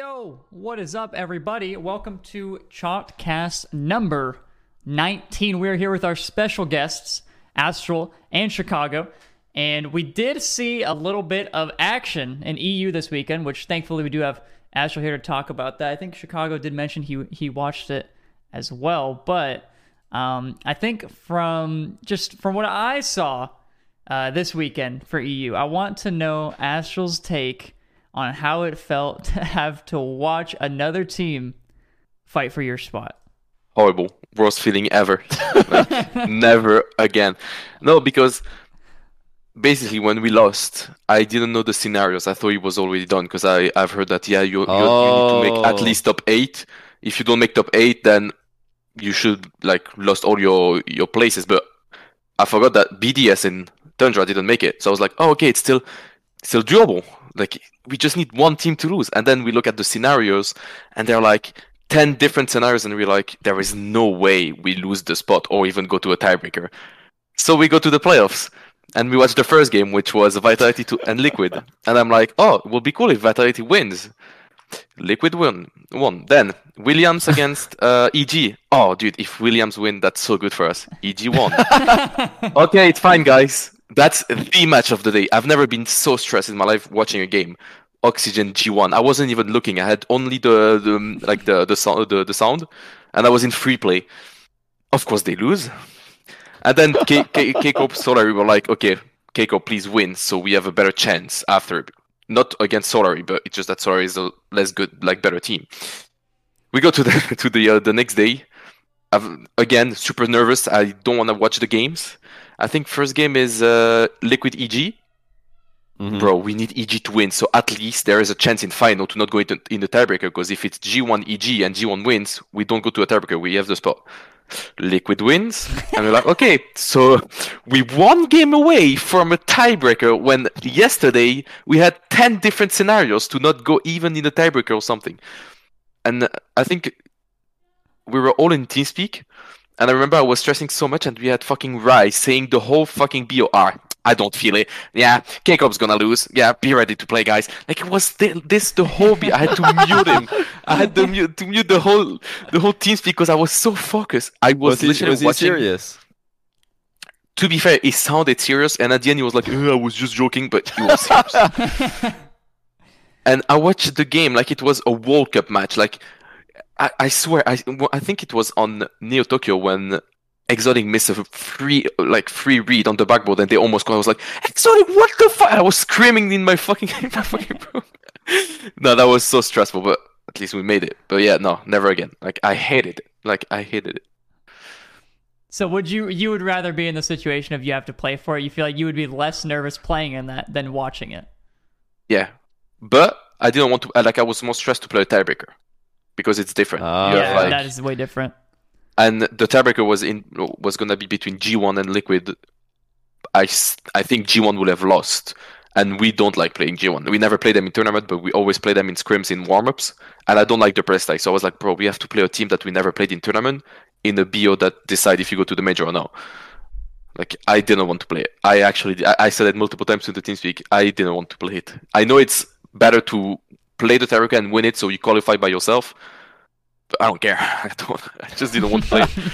Yo, what is up, everybody? Welcome to Chalked Cast number 19. We're here with our special guests, Aztral and Chicago. And we did see a little bit of action in EU this weekend, which thankfully we do have Aztral here to talk about that. I think Chicago did mention he he watched it as well, but um, I think from just from what I saw uh, this weekend for EU, I want to know Aztral's take on how it felt to have to watch another team fight for your spot. Horrible, worst feeling ever. like, never again. No, because basically when we lost, I didn't know the scenarios. I thought it was already done because I I've heard that yeah you, you, you need to make at Oh. least top eight. If you don't make top eight, then you should like lost all your your places. But I forgot that BDS and Tundra didn't make it, so I was like, oh okay, it's still still doable. Like we just need one team to lose, and then we look at the scenarios, and they're like ten different scenarios, and we're like, there is no way we lose the spot or even go to a tiebreaker. So we go to the playoffs, and we watch the first game, which was Vitality to, and Liquid, and I'm like, oh, it will be cool if Vitality wins. Liquid won. Won. Then Williams against uh, EG. Oh, dude, if Williams win, that's so good for us. EG won. okay, it's fine, guys. That's the match of the day. I've never been so stressed in my life watching a game. Oxygen G1. I wasn't even looking. I had only the, the like the the sound the, the sound, and I was in free play. Of course, they lose. And then K- K- Keiko Solary were like, okay, Keiko, please win, so we have a better chance after. Not against Solary, but it's just that Solary is a less good, like better team. We go to the to the uh, the next day. I've, again, super nervous. I don't want to watch the games. I think first game is uh, Liquid EG. Mhm. Bro, we need EG to win, so at least there is a chance in final to not go into, in the tiebreaker. Because if it's G1 EG and G1 wins, we don't go to a tiebreaker. We have the spot. Liquid wins, and we're like, okay, so we one game away from a tiebreaker. When yesterday we had ten different scenarios to not go even in the tiebreaker or something. And I think we were all in TeamSpeak, and I remember I was stressing so much, and we had fucking Rai saying the whole fucking BOR. I don't feel it. Yeah, Kekop's gonna lose. Yeah, be ready to play, guys. Like it was thi- this the whole. Be- I had to mute him. I had to mute to mute the whole the whole TeamSpeak because I was so focused. I was, Was, he, literally was he serious? To be fair, he sounded serious, and at the end he was like, uh, "I was just joking," but he was serious. and I watched the game like it was a World Cup match. Like I, I swear, I I think it was on Neo Tokyo when Exotic missed a free like free read on the backboard, and they almost got. I was like, Exotic, what the fuck? I was screaming in my fucking in my fucking room. no, that was so stressful, but at least we made it. But yeah, no, never again. Like I hated it. Like I hated it. So would you you would rather be in the situation if you have to play for it? You feel like you would be less nervous playing in that than watching it. Yeah, but I didn't want to. Like I was more stressed to play a tiebreaker because it's different. Ah, have, yeah, like- that is way different. and the tiebreaker was in was gonna be between G1 and Liquid. I I think G1 will have lost, and we don't like playing G1. We never play them in tournament, but we always play them in scrims in warm-ups, and I don't like the press tag. So I was like, bro, we have to play a team that we never played in tournament in a BO that decide if you go to the major or no. Like I didn't want to play it. I actually I, I said it multiple times in the team speak. I didn't want to play it. I know it's better to play the tiebreaker and win it, so you qualify by yourself. But I don't care. I don't. I just didn't want to play it.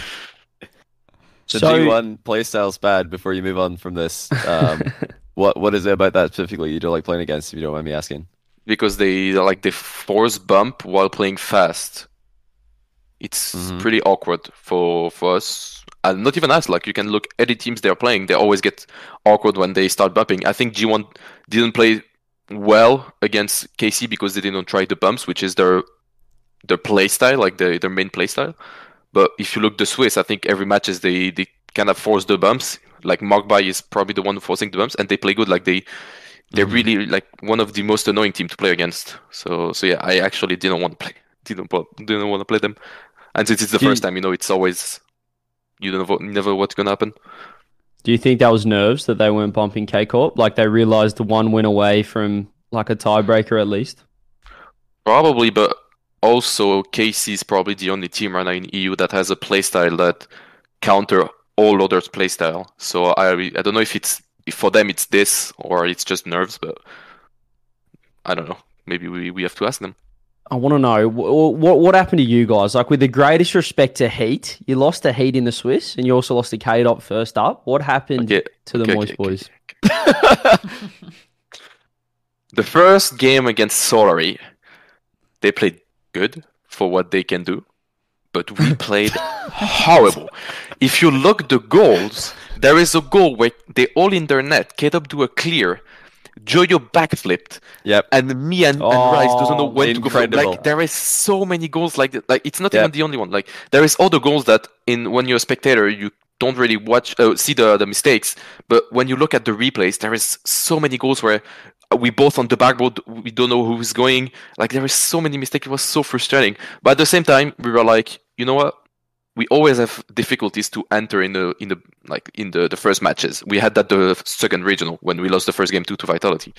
The So- G1 playstyle's bad before you move on from this. Um, what What is it about that specifically you don't like playing against, if you don't mind me asking? because they like they force bump while playing fast. It's Mhm. pretty awkward for for us, and not even us. Like you can look at the teams they're playing; they always get awkward when they start bumping. I think G1 didn't play well against KC because they didn't try the bumps, which is their their play style, like their their main play style. But if you look the Swiss, I think every match is they they kind of force the bumps. Like Markby is probably the one forcing the bumps, and they play good. Like they they're Mhm. really like one of the most annoying team to play against. So so yeah, I actually didn't want to play didn't didn't want to play them. And since it's the first time, you know, it's always you don't know never what's gonna happen. Do you think that was nerves that they weren't bumping K Corp? Like they realized the one win away from like a tiebreaker at least? Probably, but also KC is probably the only team right now in EU that has a playstyle that counter all others' playstyle. So I I don't know if it's if for them it's this or it's just nerves, but I don't know. Maybe we, we have to ask them. I want to know what, what happened to you guys. Like, with the greatest respect to Heat, you lost to Heat in the Swiss, and you also lost to K Dot first up. What happened Okay, to the okay, Moist okay, boys? The first game against Solary, they played good for what they can do, but we played horrible. If you look the goals, there is a goal where they all in their net. K-Dub do a clear, Joyo backflipped, Yep. and me and, and Rice doesn't know Oh, when to go. For, incredible. like there is so many goals like that. Like it's not Yeah. even the only one. Like there is other goals that in when you're a spectator you don't really watch uh, see the the mistakes, but when you look at the replays, there is so many goals where we both on the backboard we don't know who's going. Like there is so many mistakes. It was so frustrating. But at the same time, we were like, you know what? We always have difficulties to enter in the in the like in the, the first matches. We had that the second regional when we lost the first game two to Vitality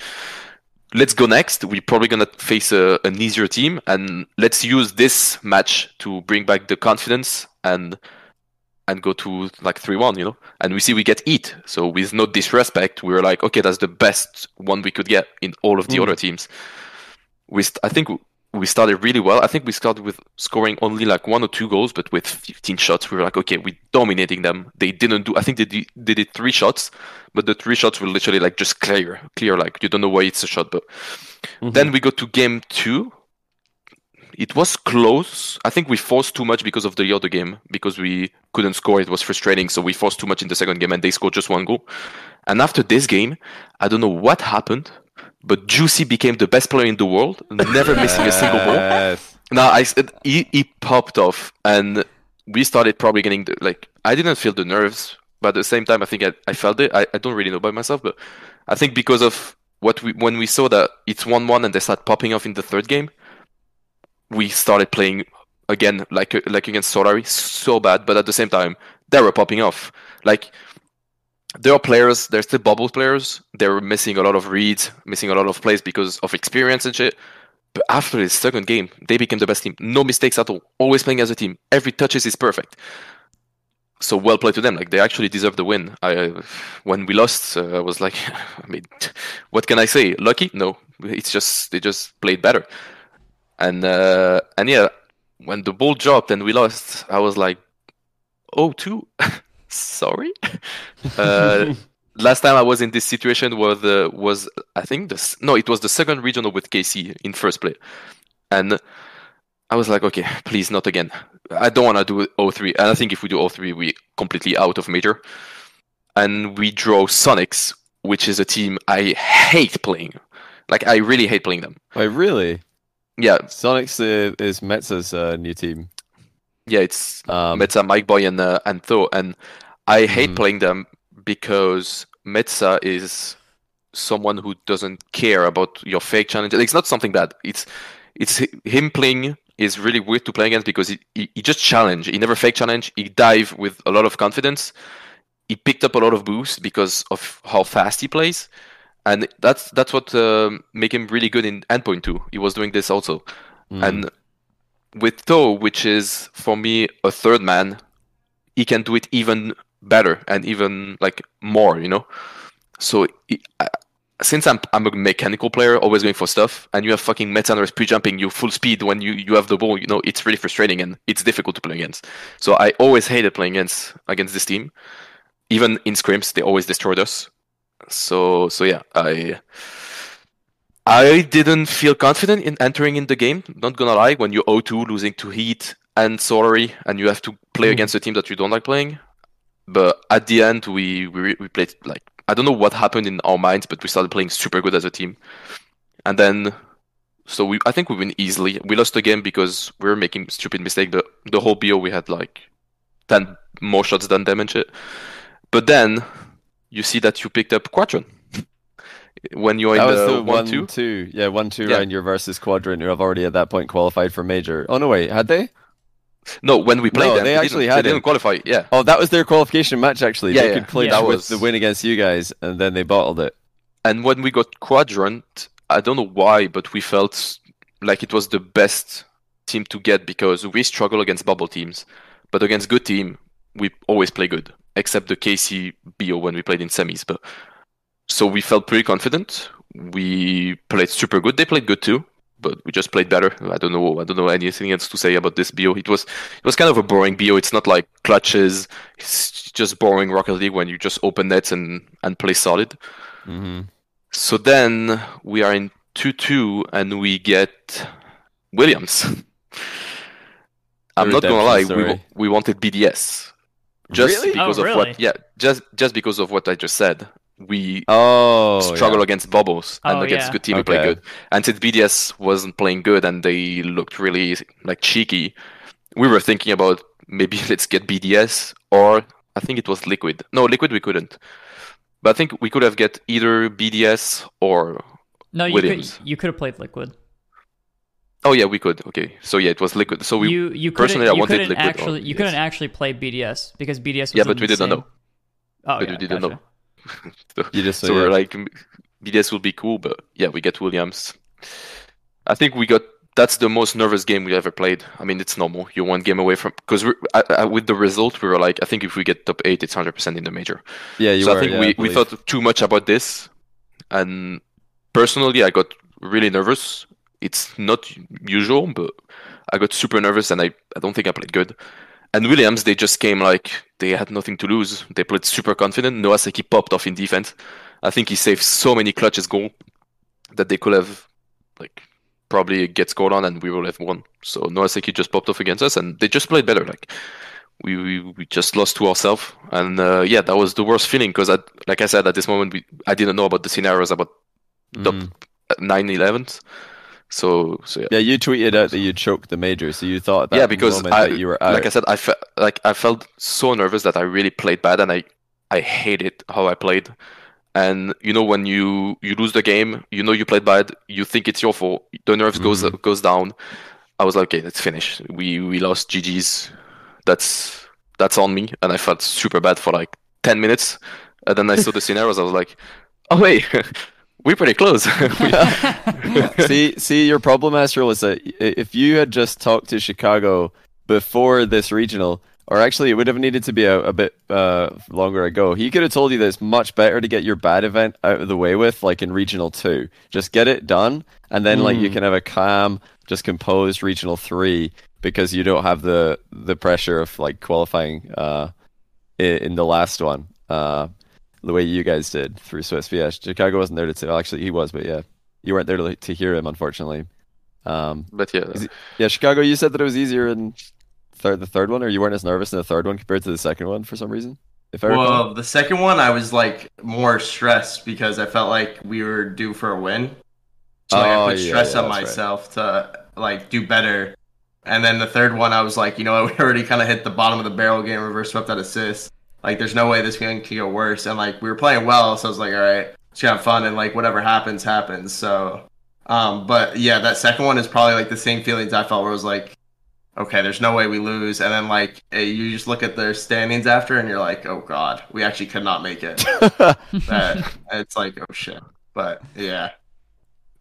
let's go next. We're probably gonna face a, an easier team, and let's use this match to bring back the confidence and and go to like three one, you know. And we see we get eat. So with no disrespect, we were like, okay, that's the best one we could get in all of the Mm. other teams. We st- I think we started really well. I think we started with scoring only like one or two goals, but with 15 shots, we were like, okay, we're dominating them. They didn't do. I think they did, they did three shots, but the three shots were literally like just clear, clear. Like you don't know why it's a shot, but Mm-hmm. then we go to game two. It was close. I think we forced too much because of the other game because we couldn't score. It was frustrating, so we forced too much in the second game, and they scored just one goal. And after this game, I don't know what happened, but Juicy became the best player in the world, never missing a single ball. Now I said he, he popped off, and we started probably getting the, like I didn't feel the nerves, but at the same time I think I, I felt it. I, I don't really know by myself, but I think because of what we when we saw that it's one one and they start popping off in the third game, we started playing again like like against Solary so bad, but at the same time they were popping off. Like there are players, they're still bubble players. They were missing a lot of reads, missing a lot of plays because of experience and shit. But after this second game, they became the best team. No mistakes at all. Always playing as a team. Every touches is perfect. So well played to them. Like they actually deserve the win. I, when we lost, uh, I was like, I mean, what can I say? Lucky? No. It's just they just played better. And uh, and yeah, when the ball dropped and we lost, I was like, oh two, sorry. uh, last time I was in this situation was uh, was I think this no it was the second regional with KC in first play, and I was like okay please not again I don't want to do 0-3 and I think if we do 0-3 we completely out of major, and we draw Sonics which is a team I hate playing, like I really hate playing them. Wait, really? Yeah Sonics is Metza's uh, new team. Yeah it's Um, Metza, Mike Boy, and uh, and Tho, and I hate Mhm. playing them because Metza is someone who doesn't care about your fake challenge. It's not something bad. It's it's him playing is really weird to play against because he, he, he just challenge. He never fake challenge. He dive with a lot of confidence. He picked up a lot of boost because of how fast he plays, and that's that's what um, make him really good in endpoint too. He was doing this also, mm. and with Toe, which is for me a third man, he can do it even better and even like more, you know. So he- I- since I'm I'm a mechanical player, always going for stuff, and you have fucking Metsanauris pre-jumping you full speed when you you have the ball, you know, it's really frustrating and it's difficult to play against. So I always hated playing against against this team. Even in scrims, they always destroyed us. So so yeah, I I didn't feel confident in entering in the game. Not gonna lie, when you're 0-2 losing to Heat and Solary, and you have to play Mm. against a team that you don't like playing. But at the end, we we we played like I don't know what happened in our minds, but we started playing super good as a team. And then, so we I think we win easily. We lost the game because we were making stupid mistake. But the whole BO we had like ten more shots than them and shit. But then you see that you picked up Quadrant when you're that in was the the one two. two. Yeah, one two Yeah. round your versus Quadrant, who have already at that point qualified for major. Oh no, wait, had they? No, when we played No, them, they didn't- actually they didn't qualify. Yeah, Oh, that was their qualification match actually. Yeah, they yeah. could clinch Yeah. That with was- the win against you guys, and then they bottled it. and when we got Quadrant, I don't know why, but we felt like it was the best team to get because we struggle against bubble teams, but against good team, we always play good, except the KC BO when we played in semis. But so we felt pretty confident. We played super good. They played good too. but we just played better. I don't know. I don't know anything else to say about this BO. It was it was kind of a boring BO. It's not like clutches. It's just boring Rocket League when you just open nets and and play solid. hmm So then we are in two two, and we get Williams. I'm not gonna lie. redemption We we wanted BDS just Really? because Oh, of really? what. Yeah, just just because of what I just said. We Oh, struggle yeah. against bubbles and Oh, against yeah. good team we play good. And since BDS wasn't playing good and they looked really like cheeky, we were thinking about maybe let's get BDS or I think it was Liquid. No, Liquid we couldn't. But I think we could have get either BDS or No, you Williams. could you could have played Liquid. oh yeah we could. Okay, so yeah it was Liquid. So we you you personally, I you wanted couldn't Liquid or actually you BDS. couldn't actually play BDS because BDS was yeah, in but we the didn't same- know. Oh, but yeah, we didn't gotcha. know. so You just so yeah. like BDS will be cool, but yeah, we get Williams. I think we got that's the most nervous game we ever played. I mean, it's normal. You're one game away from because with the result, we were like, I think if we get top eight, it's hundred percent in the major. yeah, you so were. I think yeah, we, we thought too much about this, and personally, I got really nervous. It's not usual, but I got super nervous, and I, I don't think I played good. And Williams, they just came like they had nothing to lose. They played super confident. Noah Seki popped off in defense. I think he saved so many clutches goal that they could have like probably get scored on, and we would have won. So Noah Seki just popped off against us, and they just played better. Like we we, we just lost to ourselves, and uh, yeah, that was the worst feeling because like I said at this moment, we I didn't know about the scenarios about top Mhm. nine elevens. So so yeah. Yeah, you tweeted out that you choked the major, so you thought that yeah, because I, that you were out. like I said, I felt like I felt so nervous that I really played bad, and I I hated how I played. And you know when you you lose the game, you know you played bad, you think it's your fault. The nerves goes Mhm. goes down. I was like, okay, let's finish. We we lost GG's. That's that's on me, and I felt super bad for like ten minutes. And then I saw the scenarios. I was like, oh wait, we're pretty close. We- see, see, your problem, Aztral, is that if you had just talked to Chicago before this regional, or actually, it would have needed to be a, a bit uh, longer ago. He could have told you that it's much better to get your bad event out of the way with, like in regional two. Just get it done, and then like you Mm. can have a calm, just composed regional three because you don't have the the pressure of like qualifying uh, in, in the last one. Uh, the way you guys did through Swiss. Yeah, Chicago wasn't there to tell. Actually, he was, but yeah, you weren't there to, to hear him, unfortunately. Um, but yeah, it- yeah, Chicago. You said that it was easier in third, the third one, or you weren't as nervous in the third one compared to the second one for some reason. If I recall. Well, the second one, I was like more stressed because I felt like we were due for a win. So like, Oh, I put yeah, stress yeah, on that's right. myself to like do better. And then the third one, I was like, you know, we already kind of hit the bottom of the barrel, game, reverse swept out assist. Like, there's no way this game can go worse. And like, we were playing well, so I was like, all right, let's have fun, and like, whatever happens, happens. So, um, but yeah, that second one is probably like the same feelings I felt, where it was like, okay, there's no way we lose. And then like, eh, you just look at their standings after, and you're like, oh god, we actually could not make it. that it's like, oh shit. But yeah,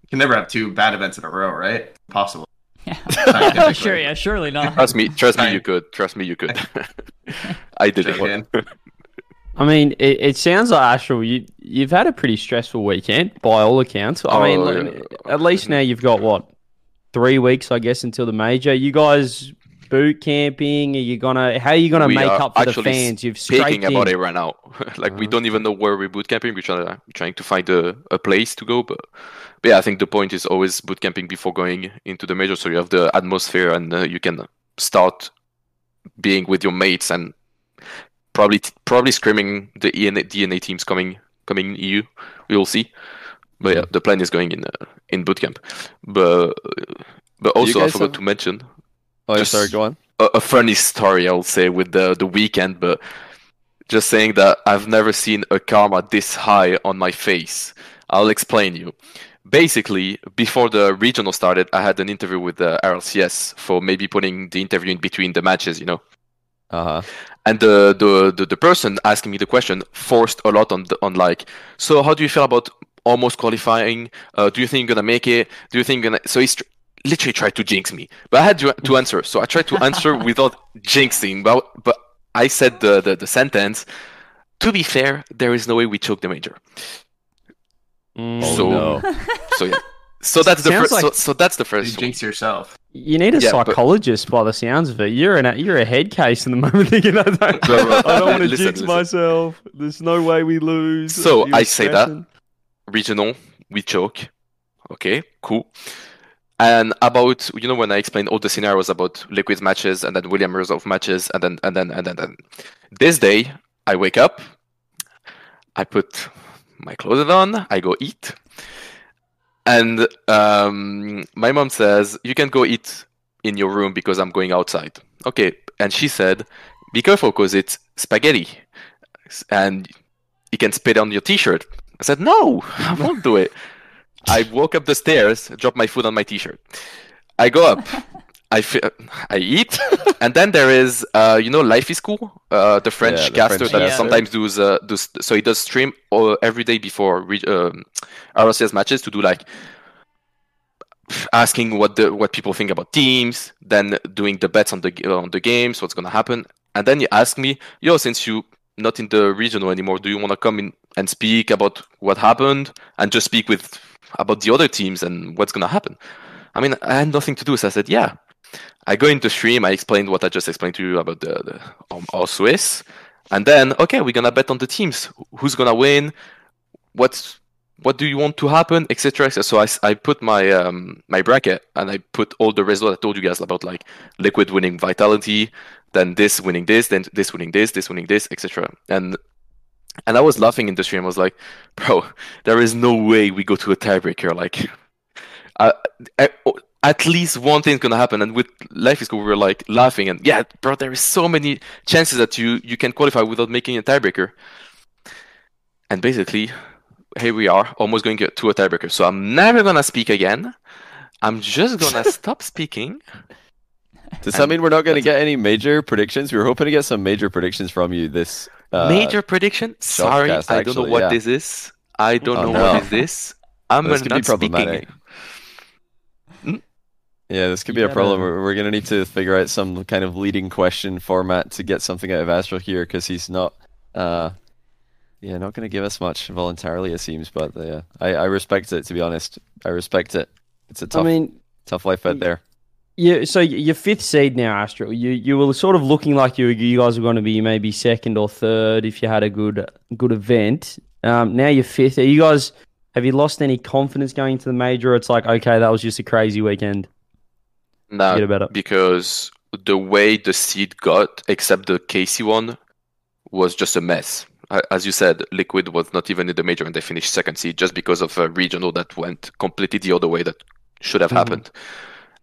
you can never have two bad events in a row, right? Possible. Yeah. sure, yeah, surely not. Trust me, trust me, you could. Trust me, you could. I did Check it. I mean, it, it sounds like Aztral. You you've had a pretty stressful weekend by all accounts. I mean, Oh, look, yeah. at least now you've got what three weeks, I guess, until the major. You guys boot camping? Are you gonna? How are you gonna We make up for the fans? You've scraped Speaking about it right now, like we Uh-huh. don't even know where we're boot camping. We're trying to trying to find a, a place to go, but, but yeah, I think the point is always boot camping before going into the major, so you have the atmosphere and uh, you can start being with your mates and probably probably screaming the ENA, DNA teams coming coming in EU. We will see. But Mm-hmm. yeah, the plan is going in uh, in boot camp. But but also I forgot have- to mention oh, just- sorry, go on. a, a funny story, I will say, with the the weekend, but just saying that I've never seen a karma this high on my face. I'll explain you. Basically, before the regional started, I had an interview with the RLCS for maybe putting the interview in between the matches, you know. Uh huh. And the, the, the, the person asking me the question forced a lot on the, on like, so how do you feel about almost qualifying? Uh, do you think you're gonna make it? Do you think you're gonna? So he's literally tried to jinx me, but I had to, to answer. So I tried to answer without jinxing, but but I said the, the the sentence. To be fair, there is no way we choke the major. Mm. Oh So- no. So yeah, So that's the first. so, like- so that's the You first. one. jinx yourself. You need a Yeah, but- psychologist by the sounds of it. You're in a you're a head case in the moment thinking I don't, Bro, bro, I don't want to jinx listen. myself. There's no way we lose. So, You're I say that. regional, we choke. Okay, cool. And about you know when I explained all the scenarios about liquid matches and then Williams Resolve matches and then and then and then, and this day I wake up, I put my clothes on, I go eat, and um, my mom says you can go eat in your room because I'm going outside. Okay, and she said, be careful because it's spaghetti, and you can spit on your t-shirt. I said, no, I won't do it. I walk up the stairs, drop my food on my t-shirt. I go up, I fi- I eat, and then there is, uh, you know, Life is Cool, uh, the French Yeah, the caster French that caster. sometimes does, uh, does, so he does stream uh, every day before re- um, RLCS matches to do like asking what the what people think about teams, then doing the bets on the on the games, what's gonna happen, and then he asked me, "Yo, since you not in the regional anymore, do you want to come in and speak about what happened and just speak with about the other teams and what's gonna happen?" I mean, I had nothing to do, so I said, "Yeah." I go into stream. I explained what I just explained to you about the, the um, all Swiss, and then okay, we're gonna bet on the teams. Who's gonna win? What's what do you want to happen, etc. So I put my um, my bracket and I put all the results I told you guys about like liquid winning vitality, then this winning this, then this winning this, this winning this, etc. And and I was laughing in the stream. I was like, bro, there is no way we go to a tiebreaker. Like, uh, I- at least one thing's gonna happen. And with Life is Cool, we were like laughing and yeah, bro, there is so many chances that you you can qualify without making a tiebreaker. And basically, here we are, almost going to a tiebreaker. So I'm never gonna speak again. I'm just gonna stop speaking. Does that mean we're not going to get any major predictions? We were hoping to get some major predictions from you this. Uh, Major prediction? Sorry, Shotcast, I don't know what yeah. this is. I don't Oh, know no. what is this. I'm This could be not speaking. problematic. Yeah, this could be You a problem. gotta- We're, we're going to need to figure out some kind of leading question format to get something out of Astro here because he's not, uh, yeah, not going to give us much voluntarily, it seems. But uh, I, I respect it, to be honest. I respect it. It's a tough, mean, tough life out there. Yeah, so your fifth seed now, Astro. You you were sort of looking like you you guys were going to be maybe second or third if you had a good good event. Um, now you're fifth. Are you guys have you lost any confidence going into the major? It's like okay, that was just a crazy weekend. No, Forget about it. because the way the seed got, except the Casey one, was just a mess. As you said, Liquid was not even in the major and they finished second seed just because of a regional that went completely the other way that should have Mhm. happened.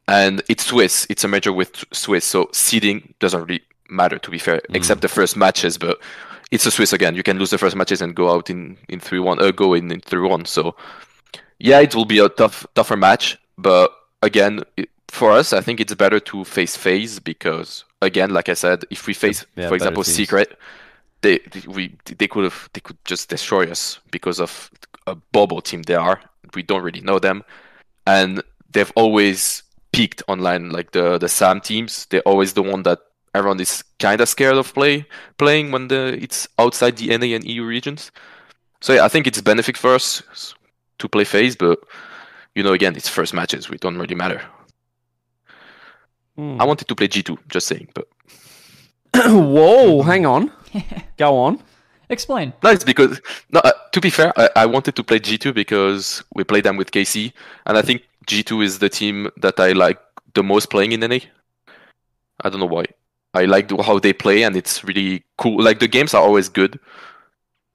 And it's Swiss, it's a major with Swiss, so seeding doesn't really matter to be fair, Mhm. except the first matches. But it's a Swiss again. You can lose the first matches and go out in in three one, uh, go in in three one. So yeah, it will be a tough tougher match, but again, it, for us, I think it's better to face phase because again, like I said, if we face, yeah, for example, teams. secret, they they- we they could have they could just destroy us because of a bubble team they are. We don't really know them, and they've always peaked online. Like the the Sam teams, they're always the one that everyone is kind of scared of play playing when the it's outside the NA and EU regions. So yeah, I think it's benefit for us to play FaZe, but you know, again, it's first matches. We don't really matter. Hmm. I wanted to play G2, just saying, but Whoa, hang on, go on. Explain. no, it's because no. Uh, to be fair, I, I wanted to play G2 because we played them with KC, and I think G2 is the team that I like the most playing in NA. I don't know why. I like the- how they play, and it's really cool. Like the games are always good,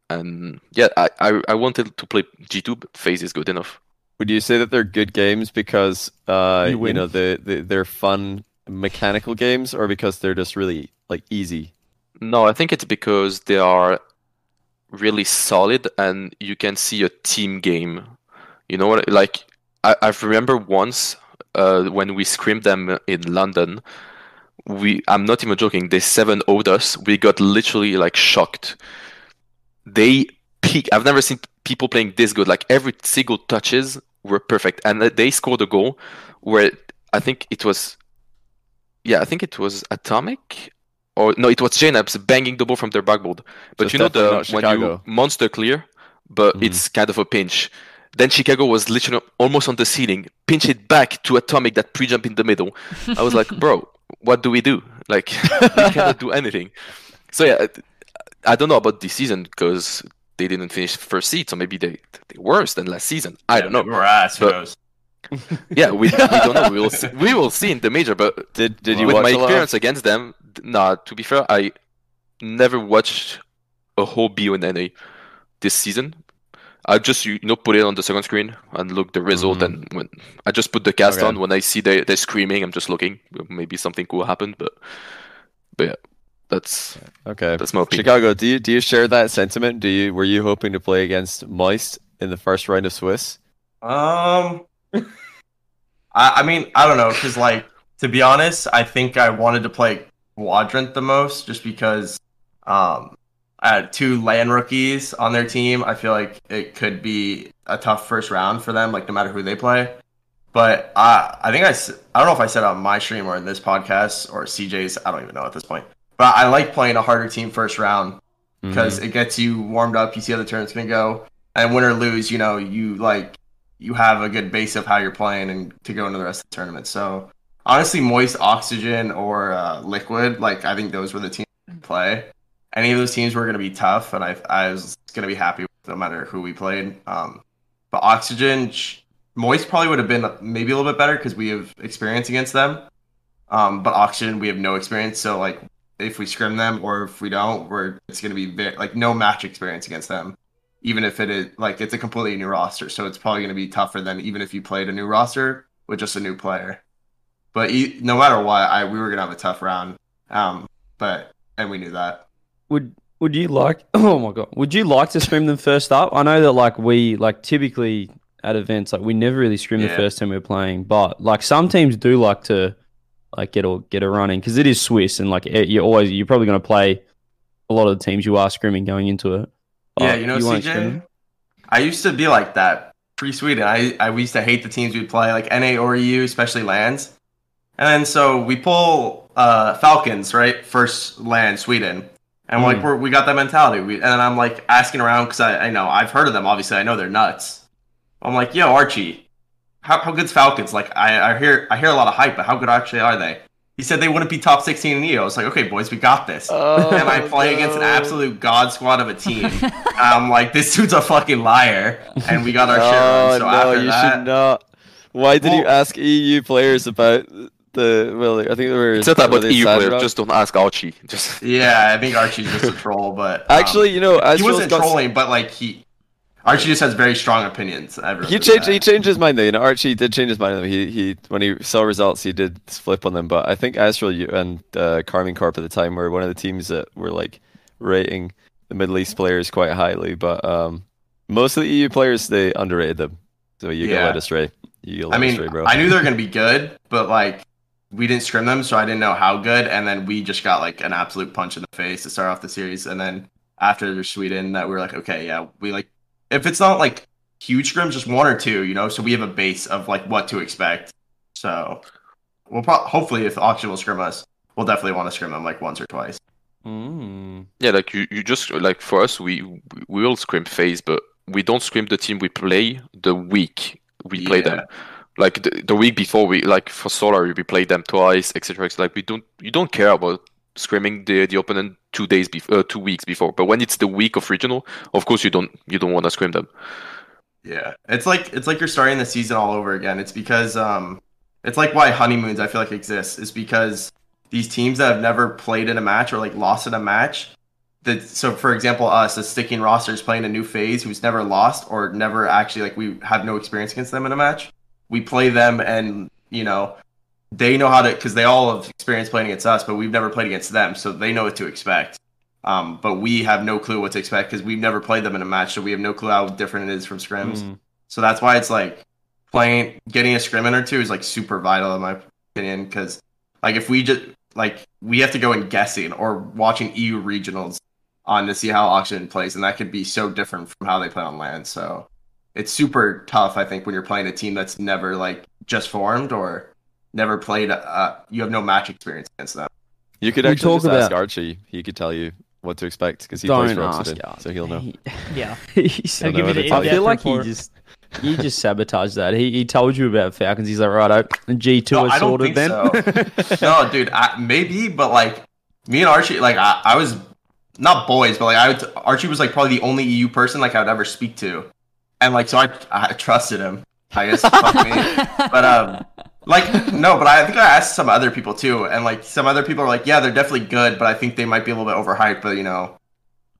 and yeah, I I, I wanted to play G2, but FaZe is good enough. Would you say that they're good games because uh, You you, know the, the they're fun mechanical games, or because they're just really like easy? No, I think it's because they are really solid and you can see a team game. You know what? Like, I, I remember once uh, when we screamed them in London, we I'm not even joking, they 7 0'd us. We got literally like shocked. They peak. I've never seen people playing this good. Like, every single touches were perfect. And they scored a goal where I think it was. Yeah, I think it was Atomic or no, it was JKnaps banging the ball from their backboard. But it's you know the when Chicago. you monster clear, but Mhm. it's kind of a pinch. Then Chicago was literally almost on the ceiling, pinch it back to Atomic that pre-jump in the middle. I was like, bro, what do we do? Like, we cannot do anything. So yeah, I don't know about this season because they didn't finish first seed, so maybe they they worse than last season. I don't know. We're ass. But- Yeah, we, we don't know. We will see, we will see in the major, but Did did you with watch my a of- experience against them, th- nah. To be fair, I never watched a whole BUNNA this season. I just you know put it on the second screen and look the result, Mhm. and when I just put the cast Okay. on, when I see they they're screaming, I'm just looking. Maybe something cool happened, but but yeah, that's Okay. that's my opinion. Chicago, do you do you share that sentiment? Do you were you hoping to play against Moist in the first round of Swiss? Um, I, I mean, I don't know, because like to be honest, I think I wanted to play Quadrant the most, just because um, Had two land rookies on their team. I feel like it could be a tough first round for them, like no matter who they play. But I, I think I, I don't know if I said on my stream or in this podcast or CJ's. I don't even know at this point. But I like playing a harder team first round because it gets you warmed up. You see how the turn's gonna go, and win or lose, you know, you like you have a good base of how you're playing and to go into the rest of the tournament. So honestly, moist, oxygen, or uh, liquid, like I think those were the teams play. Any of those teams were gonna be tough, and I I was gonna be happy with no matter who we played. Um, but oxygen, moist probably would have been maybe a little bit better because we have experience against them. Um, but oxygen, we have no experience, so like if we scrim them or if we don't, we're it's gonna be ve- like no match experience against them. Even if it is like it's a completely new roster, so it's probably gonna be tougher than even if you played a new roster with just a new player. But no matter what, I we were gonna have a tough round. Um, but and we knew that. Would Would you like? Oh my god! Would you like to scrim them first up? I know that like we like typically at events like we never really scrim the first time we're playing, but like some teams do like to like get a get a run in because it is Swiss and like eh, you're always you're probably going to play a lot of the teams you are scrimming going into it. Yeah, you know, won't CJ. I used to be like that pre Sweden. I I used to hate the teams we'd play, like NA or EU, especially lands. And then so we pull uh, Falcons, right? First land Sweden, and we're like Mm. we're, we got that mentality. We, and I'm like asking around because I, I know I've heard of them. Obviously, I know they're nuts. I'm like, yo, Archie, how how good's Falcons? Like I, I hear I hear a lot of hype, but how good actually are they? He said they wouldn't be top 16 in EU. I was like, okay, boys, we got this. Oh, and I play against an absolute god squad of a team. I'm like, this dude's a fucking liar, and we got our shit Oh run. So no, you that, should not. Why did you ask EU players about the? Well, I think they were. It's not were about they EU sad players. about- Just don't ask Archie. Just yeah, I think Archie's just a troll, but um, Actually, you know, he wasn't got- trolling, but like he, Archie just has very strong opinions. Ever He changed. that. He changed his mind though. You know, Archie did change his mind. Though. He he when he saw results, he did flip on them. But I think Aztral and uh, Karmine Corp at the time were one of the teams that were like rating the Middle East players quite highly. But um, most of the EU players they underrated them. So you got led astray. You got I mean, astray, bro. I knew they were gonna be good, but like we didn't scrim them, so I didn't know how good. And then we just got like an absolute punch in the face to start off the series. And then after Sweden, that we were like, okay, yeah, we like if it's not like huge scrims, just one or two, you know. So we have a base of like what to expect. So we'll pro- hopefully if auction will scrim us, we'll definitely want to scrim them like once or twice. Mm. yeah, like you, you just like for us, we we will scrim FaZe, but we don't scrim the team we play the week we play them. Like the, the week before, we like for Solar, we played them twice, etc. Like we don't you don't care about scrimming the the opponent two days before, uh, two weeks before. But when it's the week of regional, of course you don't you don't want to scrim them. Yeah, it's like it's like you're starting the season all over again. It's because um, it's like why honeymoons I feel like exists is because these teams that have never played in a match or like lost in a match. That so for example, us as sticking rosters playing a new FaZe who's never lost or never actually like we have no experience against them in a match. We play them and you know they know how to because they all have experience playing against us, but we've never played against them, so they know what to expect. Um, but we have no clue what to expect because we've never played them in a match, so we have no clue how different it is from scrims. Mm. So that's why it's like playing, getting a scrim in or two is like super vital in my opinion. Because like if we just like we have to go in guessing or watching EU regionals on to see how auction plays, and that could be so different from how they play on land. So it's super tough, I think, when you're playing a team that's never like just formed or never played. Uh, you have no match experience against them. you could actually talk just ask about- Archie. He could tell you what to expect because he Don't plays for ask. So he'll know. He- Yeah. he's- I'll give you the I you. feel like he just You just sabotaged that. He, he told you about Falcons. He's like, right, up and G two No, is I don't sorted think then. so. no, dude, I, maybe, but like me and Archie, like I, I was not boys, but like I would, Archie was like probably the only EU person like I would ever speak to, and like so I I trusted him. I guess fuck me, but um. Like no, but I think I asked some other people too, and like some other people are like, yeah, they're definitely good, but I think they might be a little bit overhyped. But you know,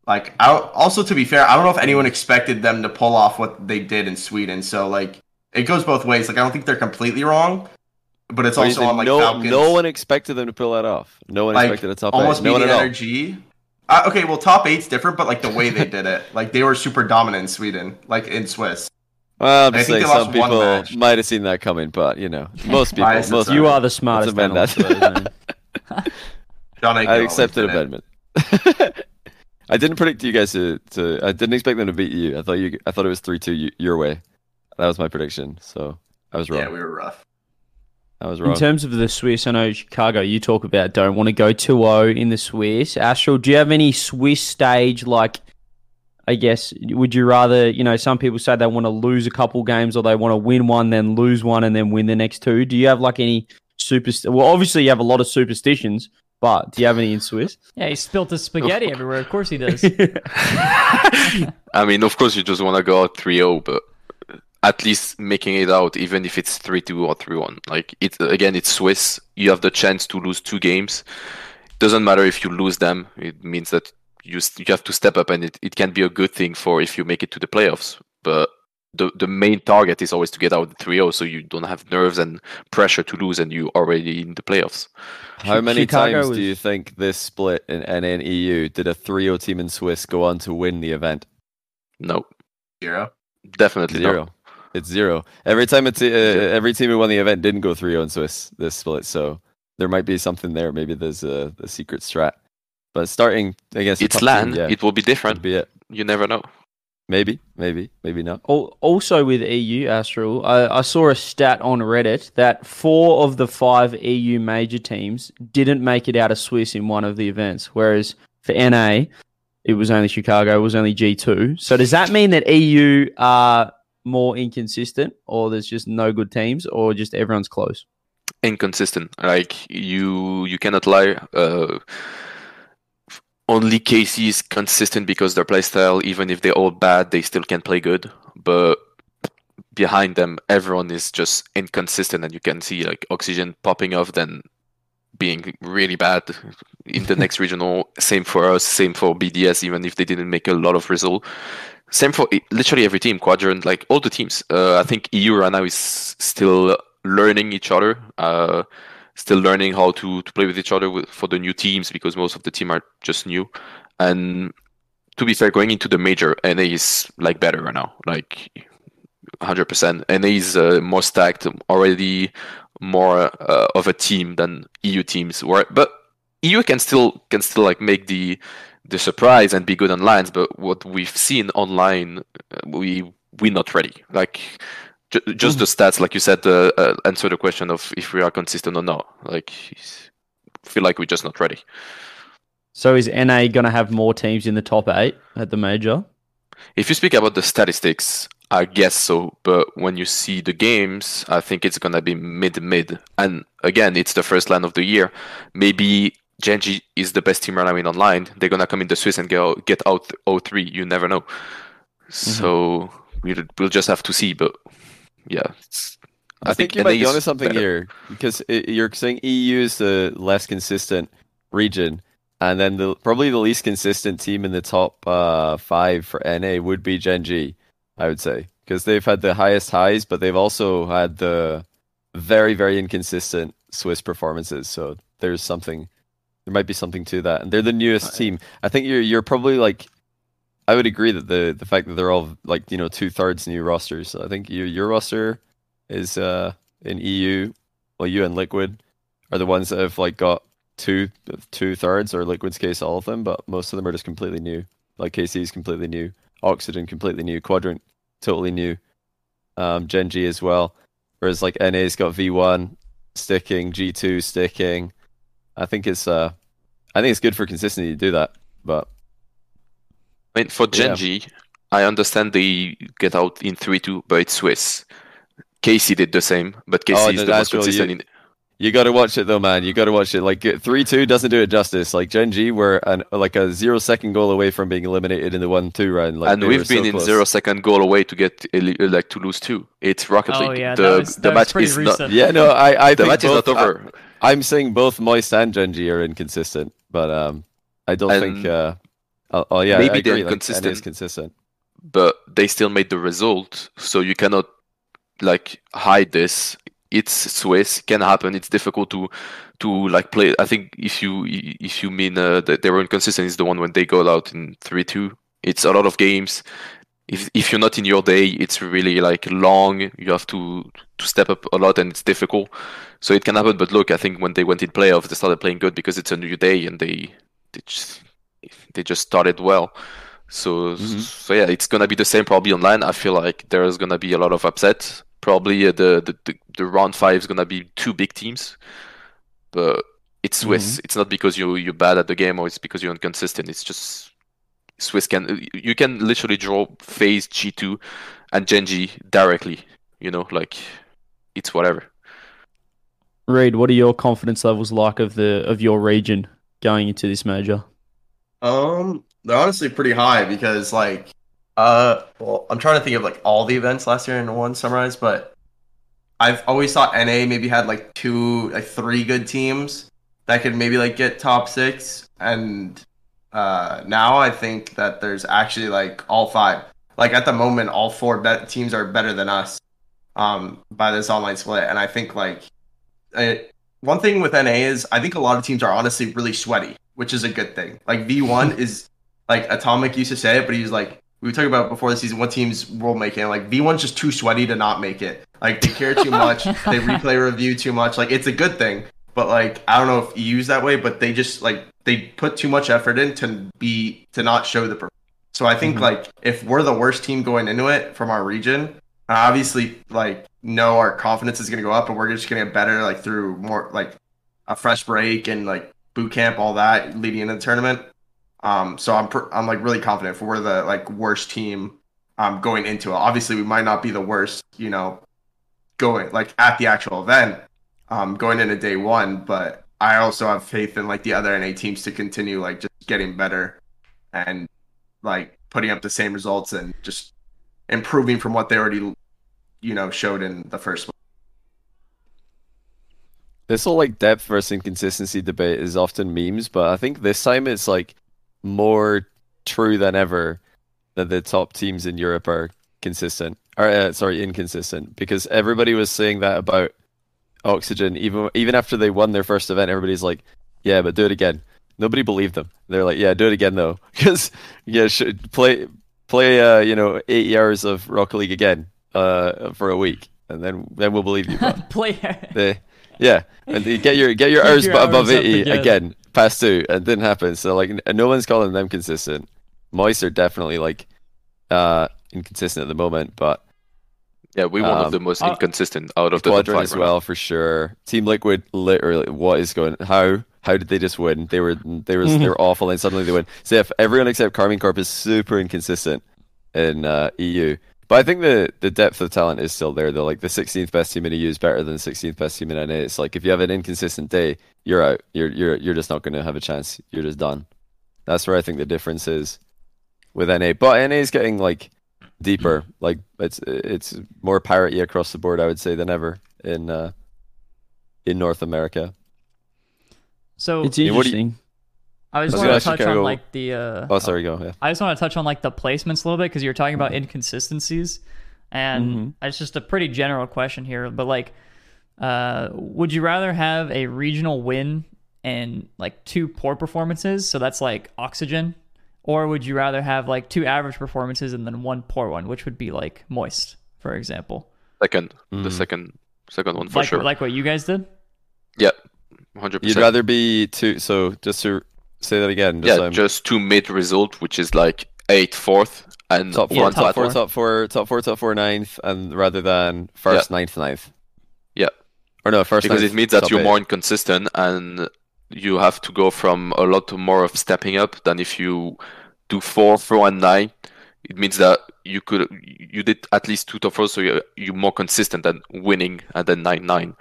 like I also to be fair, I don't know if anyone expected them to pull off what they did in Sweden. So like it goes both ways. Like I don't think they're completely wrong, but it's What do you also on like no, Falcons. no one expected them to pull that off. No one like expected a top almost eight. No one meeting at all. Energy. Uh, okay, well, top eight's different, but like the way they did it, like they were super dominant in Sweden, like in Swiss. Well, I'm just think saying some people might have seen that coming, but you know, most people, most aside. you are the smartest amend analyst. that. for those, man. John I Aikman accepted always did it. amendment. I didn't predict you guys to, to. I didn't expect them to beat you. I thought you. I thought it was three two your way. That was my prediction. So I was wrong. Yeah, we were rough. I was In terms of the Swiss, I know Chicago, you talk about don't want to go 2 0 in the Swiss. Aztral, do you have any Swiss stage, like, I guess, would you rather, you know, some people say they want to lose a couple games or they want to win one, then lose one, and then win the next two? Do you have, like, any super. Well, obviously, you have a lot of superstitions, but do you have any in Swiss? Yeah, he spilt his spaghetti everywhere. Of course he does. I mean, of course, you just want to go out 3-0, but at least making it out, even if it's 3-2 or 3-1. Like it again, it's Swiss. You have the chance to lose two games. It Doesn't matter if you lose them. It means that you you have to step up, and it, it can be a good thing for if you make it to the playoffs. But the the main target is always to get out 3-0, so you don't have nerves and pressure to lose, and you already in the playoffs. How many Chicago times was- do you think this split in NA and EU did a 3-0 team in Swiss go on to win the event? No, Zero. definitely Zero. not. It's zero. Every time it's uh, every team who won the event didn't go 3-0 in Swiss this split, so there might be something there. Maybe there's a, a secret strat. But starting against a It's top team, land. yeah, It will be different. be it. You never know. Maybe, maybe, maybe not. Also with EU Aztral, I, I saw a stat on Reddit that four of the five EU major teams didn't make it out of Swiss in one of the events, whereas for NA, it was only Chicago, it was only G2. So does that mean that EU are more inconsistent, or there's just no good teams, or just everyone's close? inconsistent. Like you, you cannot lie. Uh, only KC is consistent because their playstyle, even if they're all bad, they still can play good. But behind them, everyone is just inconsistent, and you can see like Oxygen popping off, then being really bad in the next regional. Same for us. Same for BDS, even if they didn't make a lot of result. Same for literally every team, Quadrant, like all the teams. Uh, I think EU right now is still learning each other, uh, still learning how to, to play with each other with, for the new teams because most of the team are just new. And to be fair, going into the major, NA is like better right now, like 100%. NA is uh, more stacked, already more uh, of a team than EU teams were. But EU can still can still like make the the surprise and be good on lines. But what we've seen online, uh, we we're not ready. Like ju- just the stats, like you said, uh, uh, answer the question of if we are consistent or not. Like feel like we're just not ready. So is NA going to have more teams in the top eight at the major? If you speak about the statistics, I guess so. But when you see the games, I think it's gonna be mid mid. And again, it's the first land of the year. Maybe Gen G is the best team now in online. They're gonna come in the Swiss and go get out 0-3. You never know. So we'll we'll just have to see. But yeah, it's, I, think, you NA might be onto something better. here because i you're saying EU is the less consistent region, and then the probably the least consistent team in the top uh, five for NA would be Gen G, I would say, because they've had the highest highs, but they've also had the very very inconsistent Swiss performances. So there's something, there might be something to that, and they're the newest team. I think you're you're probably like. I would agree that the the fact that they're all like you know two thirds new rosters. I think your your roster is uh in EU. Well, you and Liquid are the ones that have like got two two thirds, or Liquid's case all of them, but most of them are just completely new. Like KC is completely new, Oxygen completely new, Quadrant totally new, um, Gen G as well. Whereas like NA's got V1 sticking, G2 sticking. I think it's uh, I think it's good for consistency to do that, but I mean, for Yeah. Gen G, I understand they get out in three two, but it's Swiss. Casey did the same, but Casey Oh, is no, the most really- consistent. in, You got to watch it though, man. You got to watch it. Like three two doesn't do it justice. Like Gen G were an like a zero second goal away from being eliminated in the one two round. Like and we've been so in close. zero second goal away to get like to lose two. It's Rocket Oh, League. yeah, the that was- the was match is recent. not Yeah, no, I I the think match is not over. I, am saying both Moist and Gen G are inconsistent, but um, I don't think. Uh, oh, oh yeah, maybe they're agree, like, inconsistent. NA is consistent. but they still made the result, so you cannot like hide this. It's Swiss, can happen. It's difficult to to like play. I think if you if you mean uh, that they were inconsistent, is the one when they go out in three two. It's a lot of games. If if you're not in your day, it's really like long. You have to to step up a lot, and it's difficult. So it can happen. But look, I think when they went in playoffs, they started playing good because it's a new day, and they they just, they just started well. So Mhm. so yeah, it's gonna be the same probably online. I feel like there's gonna be a lot of upset. Probably uh, the, the the the round five is gonna be two big teams, but it's Swiss. It's not because you you're bad at the game or it's because you're inconsistent. It's just Swiss can you can literally draw FaZe G two and Gen G directly. You know, like it's whatever. Reid, what are your confidence levels like of the of your region going into this major? Um, they're honestly pretty high because like, uh, well, I'm trying to think of like all the events last year in one summarize, but I've always thought NA maybe had like two, like three good teams that could maybe like get top six, and uh, now I think that there's actually like all five. Like at the moment, all four bet- teams are better than us, um, by this online split, and I think like, uh, one thing with NA is I think a lot of teams are honestly really sweaty, which is a good thing. Like V1 is like Atomic used to say it, but he's like we were talking about before the season what teams will make it. Like V1's just too sweaty to not make it. Like they care too much, they replay review too much. Like it's a good thing, but like I don't know if EU's that way, but they just like they put too much effort in to be to not show the. Per- so I think Mhm. like if we're the worst team going into it from our region, obviously like know our confidence is gonna go up, and we're just gonna get better like through more like a fresh break and like boot camp, all that leading into the tournament. Um, so I'm pr- I'm like really confident if we're the like worst team um going into it. Obviously, we might not be the worst, you know, going like at the actual event, um, going into day one, but I also have faith in like the other NA teams to continue like just getting better and like putting up the same results and just improving from what they already you know showed in the first one. This whole like depth versus inconsistency debate is often memes, but I think this time it's like more true than ever that the top teams in Europe are consistent. Or uh, sorry, inconsistent because everybody was saying that about Oxygen even even after they won their first event. Everybody's like, "Yeah, but do it again." Nobody believed them. They're like, "Yeah, do it again though," because yeah, should play play uh, you know eighty hours of Rocket League again uh, for a week, and then then we'll believe you. play. They, yeah, and get your get your hours your bu- above eighty again. again. Past two, and it didn't happen. So like, n- no one's calling them consistent. Moist are definitely like uh inconsistent at the moment, but Yeah, we one Um, of the most uh, inconsistent out of the top Quadrant five as well for sure. Team Liquid, literally, what is going? How how did they just win? They were they were they were awful, and suddenly they win. So if everyone except Karmine Corp is super inconsistent in uh, EU, but I think the the depth of talent is still there. Though, like the 16th best team in EU is better than the 16th best team in NA. It's like if you have an inconsistent day, you're out. You're you're you're just not going to have a chance. You're just done. That's where I think the difference is with NA. But NA is getting like deeper. Like it's it's more parity across the board, I would say, than ever in uh, in North America. So It's Yeah, what do interesting. I just was want gonna touch actually on like the. Uh, Oh, sorry, go. Yeah. I just want to touch on like the placements a little bit because you're talking about inconsistencies, and Mhm. it's just a pretty general question here. But like, uh, would you rather have a regional win and like two poor performances? So that's like oxygen, or would you rather have like two average performances and then one poor one, which would be like moist, for example, Second, the Mm. second, second one for like sure. like what you guys did? yeah, hundred You'd rather be two. So just to say that again. Just, yeah, so just two mid result, which is like eight fourth and top Yeah, four, top four, top four, top four, top four, ninth, and rather than first, ninth, ninth. Yeah. Or no, first. because ninth, it means that you're eight. more inconsistent and you have to go from a lot to more of stepping up than if you do four, four, and nine. it means that you could you did at least two top fours, so you're, you're more consistent than winning and then nine nine.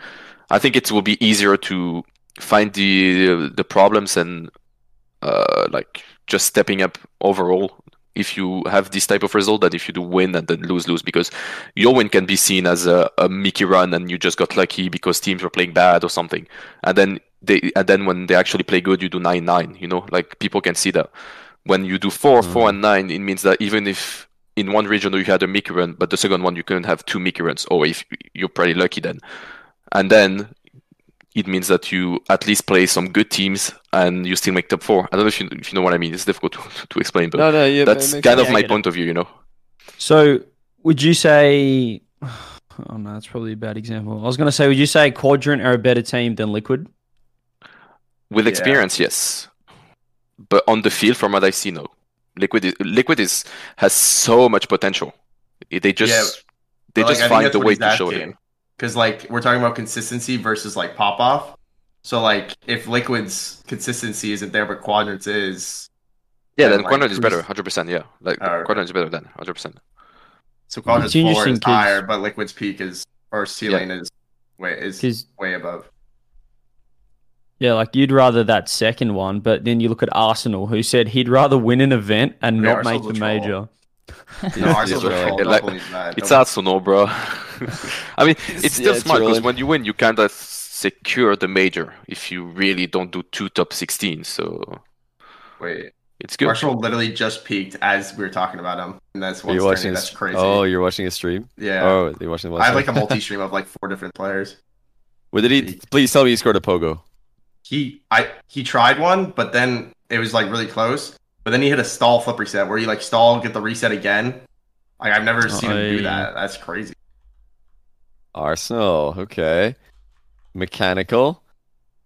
I think it will be easier to find the the problems and uh, like just stepping up overall if you have this type of result that if you do win and then lose lose because your win can be seen as a, a Mickey run and you just got lucky because teams were playing bad or something. And then they and then when they actually play good you do nine nine you know? Like people can see that. When you do 4 four and nine it means that even if in one region you had a Mickey run but the second one you couldn't have two Mickey runs. Or if you're pretty lucky then. And then it means that you at least play some good teams and you still make top four. I don't know if you, if you know what I mean. It's difficult to, to explain, but No, no, yeah, that's it kind sense. of my I get it. point of view, you know. So, would you say? Oh no, that's probably a bad example. I was going to say, would you say Quadrant are a better team than Liquid? With Yeah. experience, yes, but on the field, from what I see, no. Liquid, is, Liquid is has so much potential. They just Yeah, they But, like, just find the way to show it. Asking. Because like we're talking about consistency versus like pop off. So like if Liquid's consistency isn't there, but Quadrants is, Yeah, And, then like, Quadrant is better, hundred percent. Yeah, like Alright. Quadrant is better than hundred percent. so Quadrants It's floor interesting is 'cause- higher, but Liquid's peak is or ceiling is way is Because way above. yeah, like you'd rather that second one, but then you look at Arsenal, who said he'd rather win an event and Yeah, not make the a troll. major. No, Arsenal's a right. troll. Yeah, Don't like- believe. It's Don't- Arsenal, bro. I mean, it's still yeah, smart because trolling. when you win, you kind of secure the major if you really don't do two top 16. So Wait, it's good. Arsenal literally just peaked as we were talking about him, and that's Are what's you watching? turning. That's crazy. Oh, you're watching a stream. yeah. Oh, you're watching the. I have like a multi-stream of like four different players. What did he? Please tell me he scored a pogo. he I he tried one, but then it was like really close. But then he hit a stall flip reset where you like stall, get the reset again. Like I've never seen him do that. That's crazy. Arsenal. Okay. Mechanical.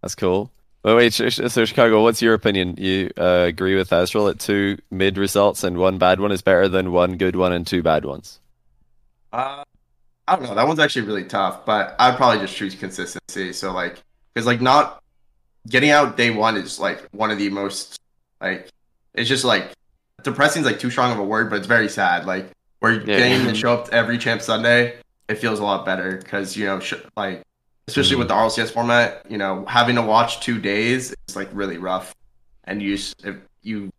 That's cool. But wait, Sh- Sh- so Chicago, what's your opinion? You uh, agree with Aztral that two mid results and one bad one is better than one good one and two bad ones? Uh, I don't know. That one's actually really tough, but I'd probably just choose consistency. So like, because like not getting out day one is like one of the most like it's just like depressing is like too strong of a word, but it's very sad. Like where Yeah. getting to show up to every champ Sunday, it feels a lot better because you know sh- like especially with the RLCS format, you know having to watch two days is like really rough, and you s- if you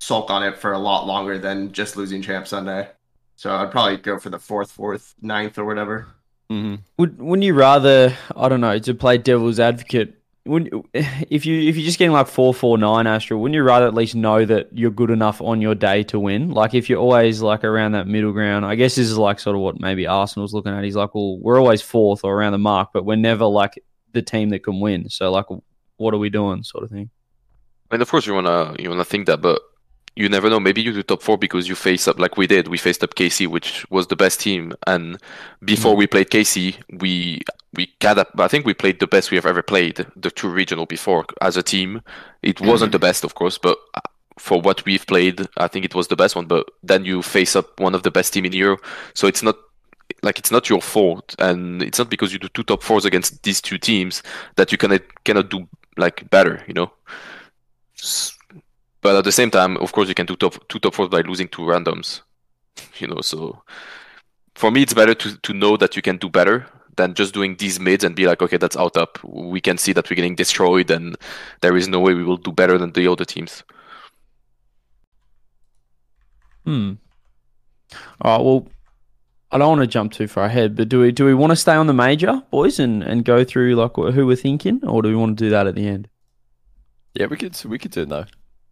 sulk on it for a lot longer than just losing champ Sunday. So I'd probably go for the fourth, fourth, ninth, or whatever. Mm-hmm. Would wouldn't you rather? I don't know to play devil's advocate. Wouldn't if you if you're just getting like four four nine Aztral, wouldn't you rather at least know that you're good enough on your day to win? Like if you're always like around that middle ground, I guess this is like sort of what maybe Arsenal's looking at. He's like, well, we're always fourth or around the mark, but we're never like the team that can win. So like, what are we doing, sort of thing? And of course, you wanna you wanna think that, but you never know. Maybe you do top four because you face up like we did. We faced up KC, which was the best team, and before we played KC, we we kind of I think we played the best we have ever played the two regional before as a team. It wasn't the best, of course, but uh, for what we've played, I think it was the best one. But then you face up one of the best team in Euro, so it's not like it's not your fault, and it's not because you do two top fours against these two teams that you cannot cannot do like better, you know. S- But at the same time, of course, you can do top two top fours by losing two randoms, you know. So for me, it's better to to know that you can do better than just doing these mids and be like, okay, that's out up. We can see that we're getting destroyed, and there is no way we will do better than the other teams. Hmm. All right. Well, I don't want to jump too far ahead, but do we do we want to stay on the major, boys, and and go through like who we're thinking, or do we want to do that at the end? Yeah, we could we could do it now.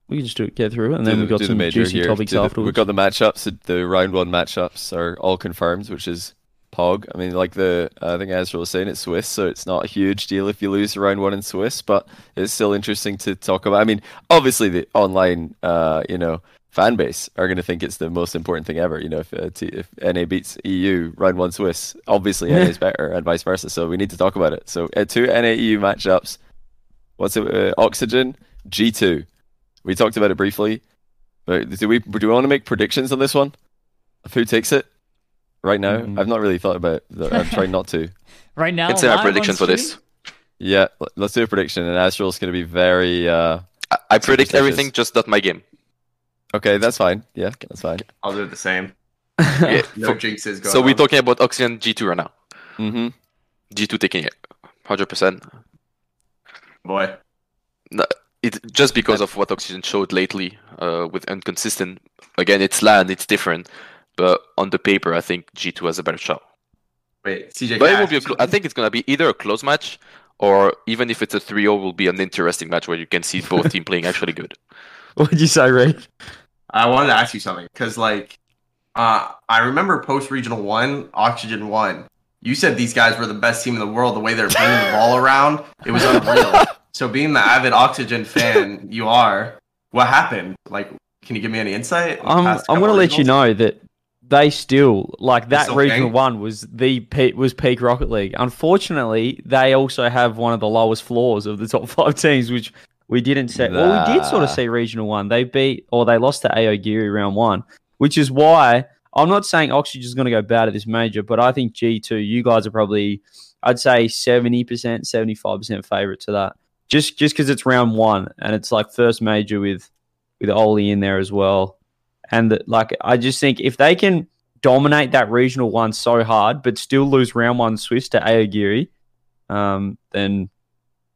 We can just do it, get through it, and Do then the- we've got the some juicy here. topics Do the- afterwards. We've got the matchups. The round one matchups are all confirmed, which is Pog. I mean, like the I think Ezra was saying, it's Swiss, so it's not a huge deal if you lose round one in Swiss, but it's still interesting to talk about. I mean, obviously the online, uh, you know, fan base are going to think it's the most important thing ever. You know, if uh, t- if NA beats EU round one Swiss, obviously NA is better, and vice versa. So we need to talk about it. So uh, two NA EU matchups. What's it? Uh, Oxygen G two. We talked about it briefly. But do we do we want to make predictions on this one? Of who takes it? Right now, Mhm. I've not really thought about it. I'm trying not to. Right now, Let's say our live prediction for this. Yeah, let's do a prediction. And Aztral's going to be very. Uh, I, I predict everything, just not my game. Okay, that's fine. Yeah, that's fine. I'll do the same. Yeah, No for- jinxes going so we're talking about Oxygen G2 right now. Mm-hmm. G2 taking it, hundred percent. Boy. It just because of what Oxygen showed lately, uh, with inconsistent. Again, it's LAN, it's different, but on the paper, I think G2 has a better shot. Wait, CJ. But it I will be. A ask I think it's gonna be either a close match, or even if it's a 3-0, will be an interesting match where you can see both team playing actually good. What did you say, Reed? I wanted to ask you something because, like, uh, I remember post regional one, Oxygen one. You said these guys were the best team in the world. The way they're bringing the ball around, it was unreal. so, being the avid Oxygen fan you are, what happened? Like, can you give me any insight? I'm I'm gonna let you know that they still like that still regional king? one was the pe- was peak Rocket League. Unfortunately, they also have one of the lowest floors of the top five teams, which we didn't see. Well, we did sort of see regional one. They beat or they lost to Aogiri round one, which is why I'm not saying Oxygen's going to go bad at this major, but I think G2, you guys are probably, I'd say 70%, 75% favorite to that. Just just because it's round one and it's like first major with with Oaly in there as well. And that, like, I just think if they can dominate that regional one so hard, but still lose round one Swiss to Aogiri, um, then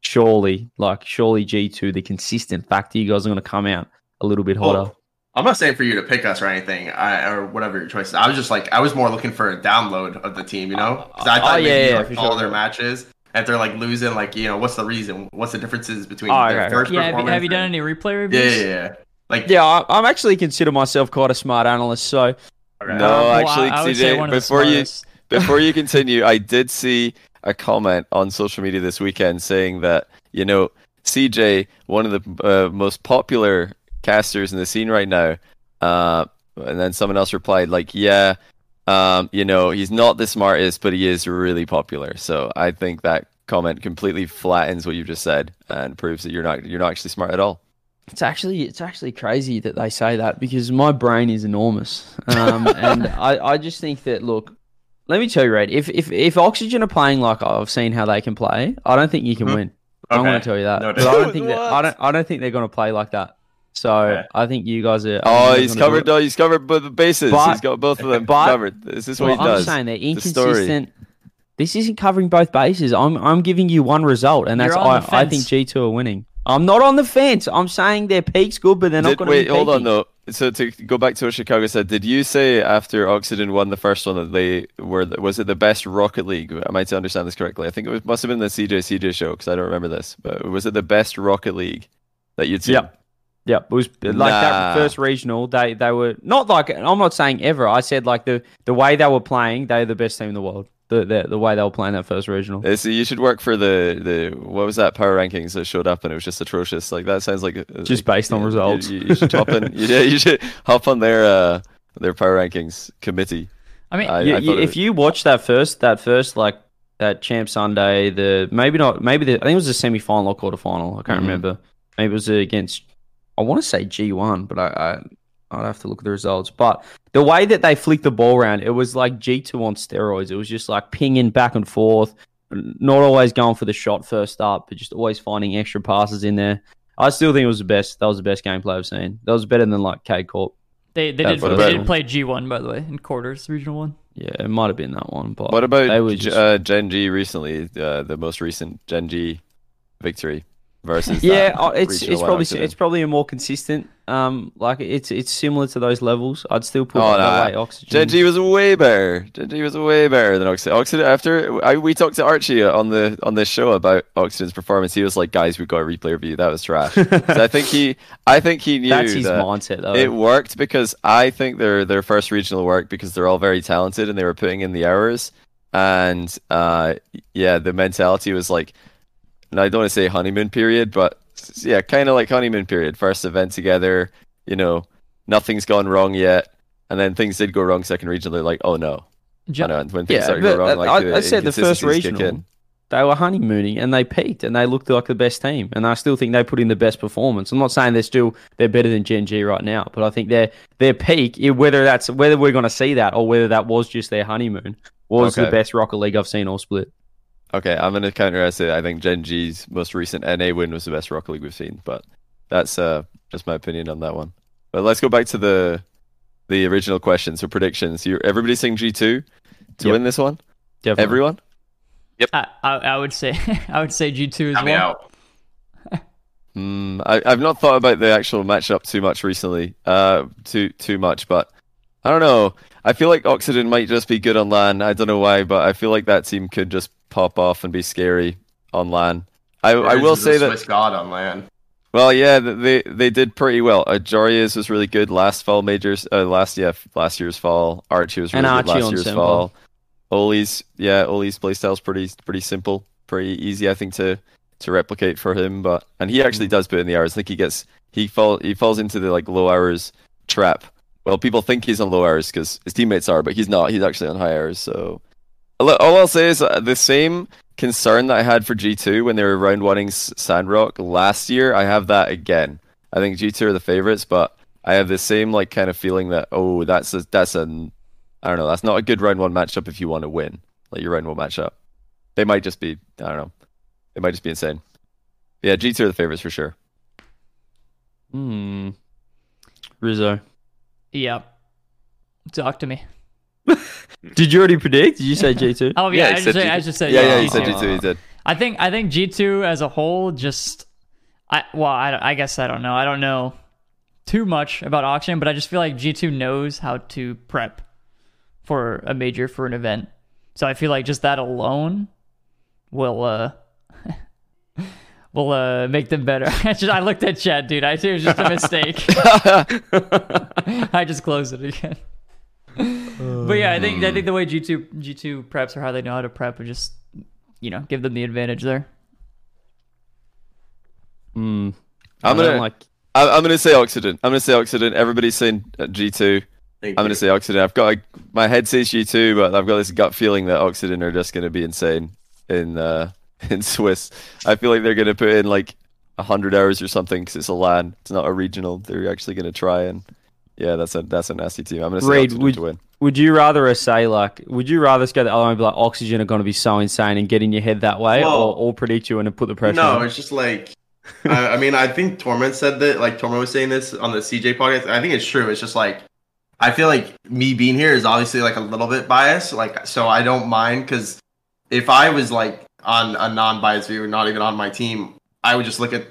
surely, like, surely G2, the consistent factor, you guys are going to come out a little bit hotter. I'm not saying for you to pick us or anything, I, or whatever your choice is. I was just like, I was more looking for a download of the team, you know? Because I Oh, thought yeah, maybe yeah, like, for all sure. their matches, and if they're like losing, like you know, what's the reason? What's the differences between Oh, their okay. first Yeah, have you, performance? have you done any replay reviews? yeah, yeah. Like, Yeah, I, I'm actually consider myself quite a smart analyst. So okay. No, well, actually, I, I would say CJ, one before you before you continue, I did see a comment on social media this weekend saying that you know CJ, one of the uh, most popular casters in the scene right now, uh, and then someone else replied like, "Yeah, um, you know, he's not the smartest, but he is really popular." So I think that comment completely flattens what you just said and proves that you're not you're not actually smart at all. It's actually it's actually crazy that they say that because my brain is enormous, um, and I, I just think that look, let me tell you, Red, if if if Oxygen are playing like I've seen how they can play, I don't think you can Mhm. win. I'm Okay. going to tell you that, Noted. but I don't think that I don't I don't think they're going to play like that. So Okay. I think you guys are. Oh, he's gonna do covered. it. Oh, he's covered both the bases. But- he's got both of them but- covered. This is what Well, he I'm saying they're The inconsistent. This isn't covering both bases. I'm I'm giving you one result, and that's You're on the I, I think. G two are winning. I'm not on the fence. I'm saying their peak's good, but they're not going to wait, be hold on though. So to go back to what Chicago said, did you say after Oxygen won the first one that they were was it the best Rocket League? Am I to understand this correctly? I think it was, must have been the CJ CJ show because I don't remember this. But was it the best Rocket League that you'd seen? Yep. Yep, it was like Nah. that first regional. They they were not like I'm not saying ever. I said like the the way they were playing, they're the best team in the world. The the, the way they were playing that first regional. Uh, So you should work for the the what was that power rankings that showed up and it was just atrocious. Like that sounds like uh, Just based on you- results. You, you should hop in. Yeah, you should hop on their uh their power rankings committee. I mean, I- You- I you- if was- you watch that first that first like that champ Sunday, the maybe not maybe the, I think it was a semi final or quarter final. I can't Mhm. remember. Maybe it was against I want to say G one, but I, I I'd have to look at the results. But the way that they flicked the ball around, it was like G two on steroids. It was just like pinging back and forth, not always going for the shot first up, but just always finding extra passes in there. I still think it was the best. That was the best gameplay I've seen. That was better than like K Corp. they they did they did play G one by the way in quarters regional one. Yeah, it might have been that one. But What about they were G- just- uh, Gen G recently? Uh, the most recent Gen G victory versus yeah, uh, it's it's probably Oxygen. it's probably a more consistent. Um, like it's it's similar to those levels. I'd still put Oh, away oxygen. Gen G was way better. Gen G was way better than Oxygen. Oxygen after I, we talked to Archie on the on this show about Oxygen's performance. He was like, "Guys, we got a replay review. That was trash." I think he, I think he knew That's his that mindset though. it worked because I think their their first regional worked because they're all very talented and they were putting in the hours. And uh, yeah, the mentality was like, and I don't want to say honeymoon period, but yeah, kind of like honeymoon period. First event together, you know, nothing's gone wrong yet, and then things did go wrong. Second regional, they're like, oh no, Ju- know. When things Yeah, start to go wrong, like I- the I said the first regional. they were honeymooning and they peaked and they looked like the best team. And I still think they put in the best performance. I'm not saying they're still they're better than Gen G right now, but I think their their peak, whether that's whether we're going to see that or whether that was just their honeymoon, was the best Rocket League I've seen all split. Okay, I'm gonna counter it. I think Gen G's most recent NA win was the best Rocket League we've seen, but that's uh just my opinion on that one. But let's go back to the the original question. So predictions. You everybody saying G two to Yep. win this one? Definitely. Everyone? I, I, I would say I would say G two as Count me well. out. Hmm. I, I've not thought about the actual matchup too much recently. Uh, too too much, but I don't know. I feel like Oxygen might just be good on LAN. I don't know why, but I feel like that team could just pop off and be scary online. I I will is a say that Swiss god on LAN. Well, yeah, they they did pretty well. Uh, Joyo's was really good last fall majors. Uh, last yeah, last year's fall. Archie was And really good Archie last year's Simple. fall. Oaly's yeah, Oaly's playstyle's pretty pretty simple, pretty easy. I think to to replicate for him. But and he actually does put in the hours. I think he gets he fall he falls into the like low hours trap. Well, people think he's on low hours because his teammates are, but he's not. He's actually on high hours. So all all I'll say is uh, the same concern that I had for G2 when they were round oneing S- Sandrock last year. I have that again. I think G2 are the favorites, but I have the same like kind of feeling that oh, that's a, that's an I don't know, that's not a good round one matchup if you want to win like your round one matchup. They might just be I don't know, they might just be insane. Yeah, G2 are the favorites for sure. Hmm. Rizzo. Yep. Talk to me. Did you already predict? Did you say G two? Oh yeah, he I, just said say, I just said yeah, yeah, G2. he said G2. G2. He did. I think I think G two as a whole just I well I, I guess I don't know I don't know too much about auction, but I just feel like G two knows how to prep for a major for an event. So I feel like just that alone will uh will uh make them better. I just I looked at chat, dude. I it was just a mistake. I just closed it again. But yeah, I think I think the way G two G two preps or how they know how to prep would just you know give them the advantage there. Hmm. I'm gonna like. I- I'm gonna say Oxygen. I'm gonna say Oxygen. Everybody's saying uh, G2. I'm gonna say Oxygen. I've got a, my head says G2, but I've got this gut feeling that Oxygen are just gonna be insane in uh, in Swiss. I feel like they're gonna put in like hundred hours or something because it's a LAN. It's not a regional. They're actually gonna try and yeah, that's a that's a nasty team. I'm gonna say Reid, Oxygen would- to win. Would you rather us say like? Would you rather us go the other way and be like, oxygen are going to be so insane and get in your head that way, Well, or, or predict you and put the pressure? No, on? it's just like I, I mean, I think Torment said that. Like Torment was saying this on the CJ podcast. I think it's true. It's just like I feel like me being here is obviously like a little bit biased. Like so, I don't mind because if I was like on a non-biased view, not even on my team, I would just look at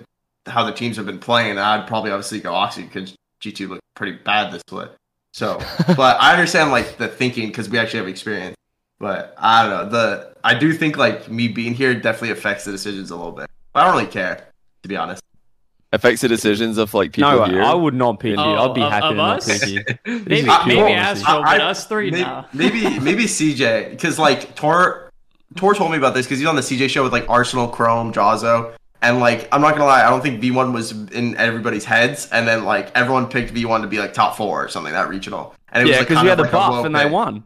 how the teams have been playing. And I'd probably obviously go Oxy because G2 looked pretty bad this split. So, but I understand like the thinking because we actually have experience. But I don't know. The I do think like me being here definitely affects the decisions a little bit. I don't really care, to be honest. Affects the decisions of like people no, here. I would not pick you. Oh, I'd be of- happy of to not us? pick you. This Maybe, is I- maybe pure Astro, I- but us three maybe, now. maybe maybe CJ because like Tor Tor told me about this because he's on the CJ show with like Arsenal, Chrome, Jazo, and like I'm not gonna lie, I don't think V1 was in everybody's heads, and then like everyone picked V1 to be like top four or something that regional, and it Yeah, was because like, we had the like buff low and they won.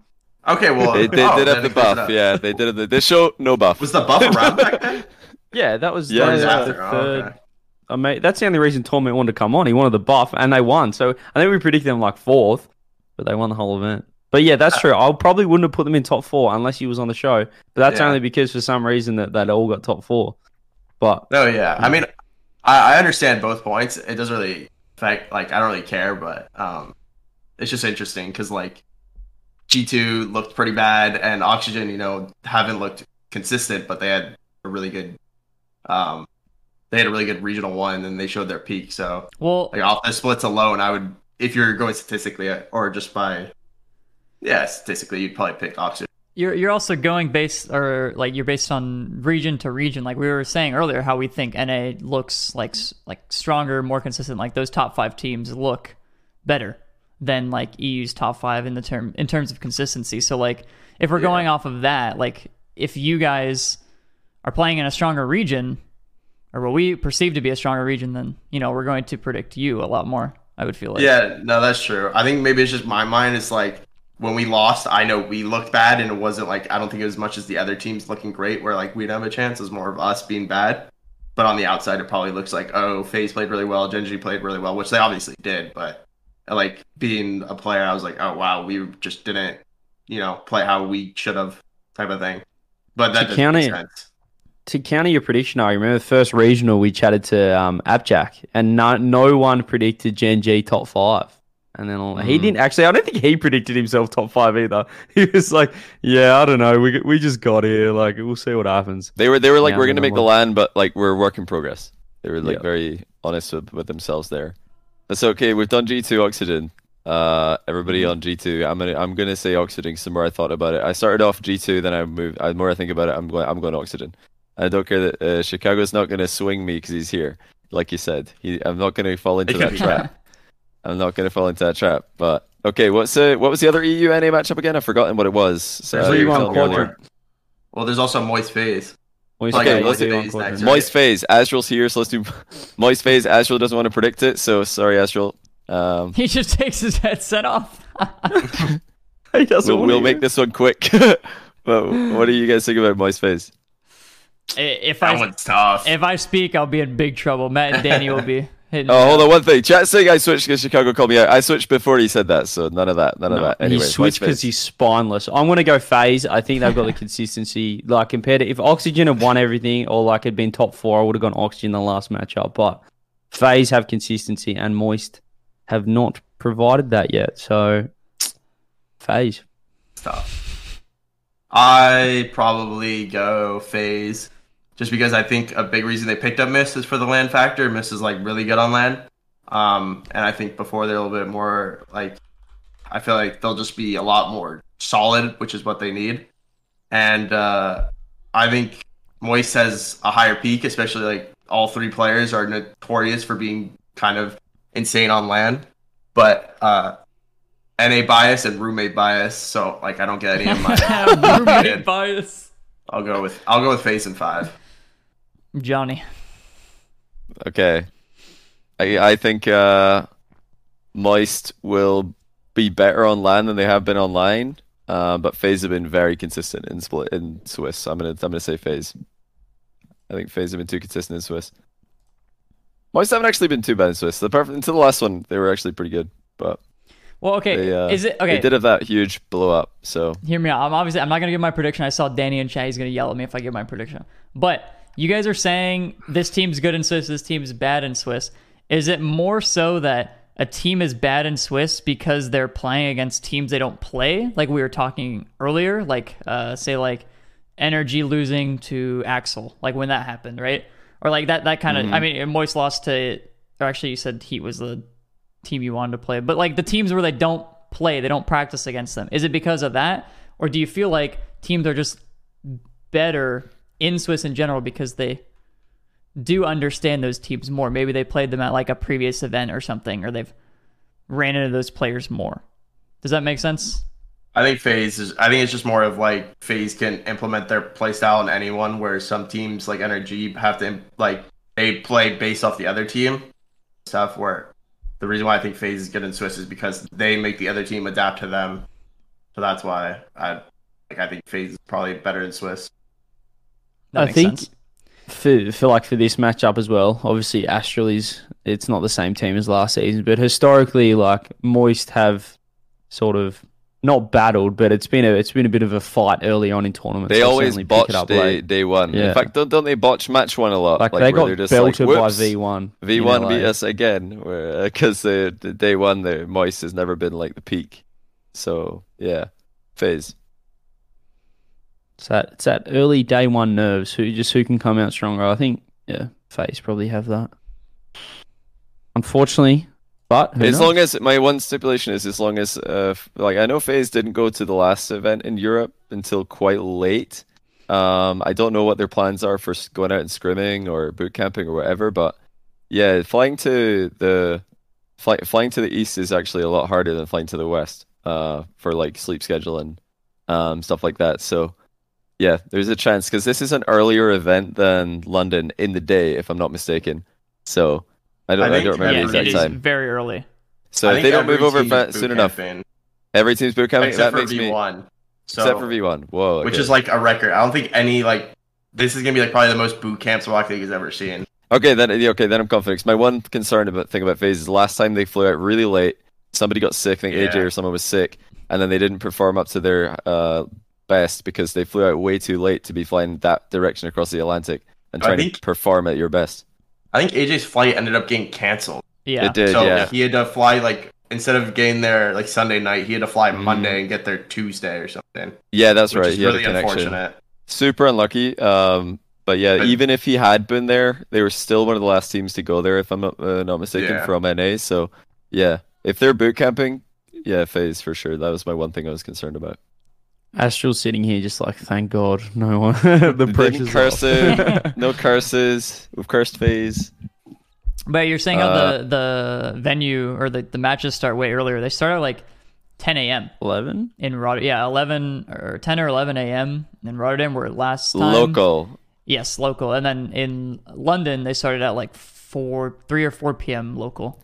Okay, well they, they oh, did have the it it buff. Yeah, they did. Have the, this show no buff. Was the buff around back then? Yeah, that was Yeah, that was yeah. the Oh, okay. I mean, that's the only reason Torment wanted to come on. He wanted the buff, and they won. So I think we predicted them like fourth, but they won the whole event. But yeah, that's true. I probably wouldn't have put them in top four unless he was on the show. But that's Yeah. only because for some reason that they all got top four. But No, yeah. I mean, I, I understand both points. It doesn't really affect, like, I don't really care, but um, it's just interesting because, like, G2 looked pretty bad, and Oxygen, you know, haven't looked consistent, but they had a really good, um, they had a really good regional one, and they showed their peak. So, Well, like, off the splits alone, I would, if you're going statistically, uh, or just by, yeah, statistically, you'd probably pick Oxygen. You're you're also going based or like you're based on region to region like we were saying earlier how we think NA looks like like stronger more consistent like those top 5 teams look better than like EU's top 5 in the term in terms of consistency. So like if we're going off of that like if you guys are playing in a stronger region or what we perceive to be a stronger region then you know we're going to predict you a lot more I would feel like. Yeah, no, that's true. I think maybe it's just my mind is like when we lost, I know we looked bad and it wasn't like I don't think it was as much as the other teams looking great where like we'd have a chance. It was more of us being bad. But on the outside it probably looks like, oh, FaZe played really well, Gen G played really well, which they obviously did, but like being a player, I was like, oh wow, we just didn't, you know, play how we should have type of thing. But that To counter sense. to counter your prediction, I remember the first regional we chatted to um, Abjack, and no, no one predicted Gen G top five. And then all, he Mm. didn't actually. I don't think he predicted himself top five either. He was like, "Yeah, I don't know. We we just got here. Like, we'll see what happens." They were they were like Yeah, we're gonna know make the one. LAN, but like we're work in progress. They were like Yeah. very honest with, with themselves there. That's okay. We've done G two Oxygen. Uh, everybody on G two. I'm gonna I'm gonna say Oxygen. Some more I thought about it. I started off G two, then I moved. The more I think about it, I'm going I'm going Oxygen. I don't care that uh, Chicago's not gonna swing me because he's here. Like you said, he I'm not gonna fall into that trap. I'm not gonna fall into that trap. But okay, what's uh, what was the other EU NA matchup again? I've forgotten what it was. So There's you only were one telling me earlier. quadrant. Well, there's also Moist FaZe. Moist Okay, FaZe, Moist do one FaZe next, right? Moist FaZe. Aztral's here, so let's do moist FaZe. Aztral doesn't want to predict it, so sorry, Aztral. Um, He just takes his headset off. He doesn't we'll, we'll make this one quick. but what do you guys think about moist FaZe? If That I one's tough. if I speak, I'll be in big trouble. Matt and Danny will be hitting. Oh, hold on, one thing. Chat saying I switched because Chicago called me out. I switched before he said that, so none of that. None of that. he switched because he's spineless. I'm gonna go FaZe. I think they've got the consistency. Like compared to if Oxygen had won everything or like had been top four, I would have gone Oxygen the last matchup. But FaZe have consistency and Moist have not provided that yet. So FaZe. tough. I probably go FaZe, just because I think a big reason they picked up Mist is for the LAN factor. Mist is like really good on LAN, um, and I think before they're a little bit more like, I feel like they'll just be a lot more solid, which is what they need, and uh, I think Moist has a higher peak, especially like all three players are notorious for being kind of insane on LAN, but uh, NA bias and roommate bias, so like I don't get any of my. Roommate bias. I'll go with I'll go with FaZe and five. Johnny. Okay. I I think uh, moist will be better on LAN than they have been online. Uh, but FaZe have been very consistent in split in Swiss. I'm gonna I'm gonna say FaZe. I think FaZe have been too consistent in Swiss. Moist haven't actually been too bad in Swiss. The perfect until the last one, they were actually pretty good. But Well, okay. they uh, is it okay? they did have that huge blow up. So Hear me out. I'm obviously I'm not gonna give my prediction. I saw Danny and chat. He's gonna yell at me if I give my prediction. But you guys are saying this team's good in Swiss. This team's bad in Swiss. Is it more so that a team is bad in Swiss because they're playing against teams they don't play, like we were talking earlier, like uh, say like Energy losing to Axel, like when that happened, right? Or like that that kind of. I mean, Moist lost to. Or actually, you said Heat was the team you wanted to play, but like the teams where they don't play, they don't practice against them. Is it because of that, or do you feel like teams are just better in Swiss in general because they do understand those teams more? Maybe they played them at like a previous event or something, or they've ran into those players more. Does that make sense? I think FaZe is I think it's just more of like FaZe can implement their playstyle on anyone where some teams like Energy have to like they play based off the other team stuff where the reason why I think FaZe is good in Swiss is because they make the other team adapt to them. So that's why I like I think FaZe is probably better in Swiss. That I think sense. for for like for this matchup as well. Obviously, Aztral is it's not the same team as last season, but historically, like Moist have sort of not battled, but it's been a it's been a bit of a fight early on in tournaments. they They'll always certainly pick botch it up day, day one. Yeah. In fact, don't don't they botch match one a lot? Like, they got they're just belted like, by V one. V1 beat us again, because the, the day one, the Moist has never been like the peak. So yeah, FaZe. It's that it's that early day one nerves. Who just who can come out stronger? I think yeah, FaZe probably have that. Unfortunately, but who as knows? long as my one stipulation is as long as uh like I know FaZe didn't go to the last event in Europe until quite late. Um, I don't know what their plans are for going out and scrimming or boot camping or whatever, but yeah, flying to the fly, flying to the east is actually a lot harder than flying to the west. Uh, for like sleep schedule and um stuff like that. So yeah, there's a chance because this is an earlier event than London in the day, if I'm not mistaken. So I don't, I I, don't remember Yeah, the it exact is time. very early. So I if they don't move over team fa- soon enough, camping, every team's boot camping. except That for makes V1. So, except for V1. Whoa, which is like a record. I don't think any like this is gonna be like probably the most boot camps Rocket League has ever seen. okay. Then okay, then I'm confident. 'Cause my one concern about thing about FaZe is last time they flew out really late. Somebody got sick. I think AJ or someone was sick, and then they didn't perform up to their uh, best because they flew out way too late to be flying that direction across the Atlantic and I trying think- to perform at your best. I think AJ's flight ended up getting canceled. Yeah. It did, so yeah. he had to fly like instead of getting there like Sunday night, he had to fly Mhm. Monday and get there Tuesday or something. Yeah, that's which right. is He had really a connection. unfortunate. Super unlucky. Um, but yeah, But- even if he had been there, they were still one of the last teams to go there, if I'm not, uh, not mistaken, Yeah. from NA. So yeah, if they're boot camping, yeah, FaZe for sure. That was my one thing I was concerned about. Aztral's sitting here just like, thank God, no one. the Didn't pressure's curse no curses. We've cursed FaZe. But you're saying how Uh, the the venue or the, the matches start way earlier. They start at like 10 a.m. 11? in Rotterdam. Yeah, 11 or 10 or 11 a.m. in Rotterdam where last time. Local. Yes, local. And then in London they started at like 4 3 or 4 p.m. local.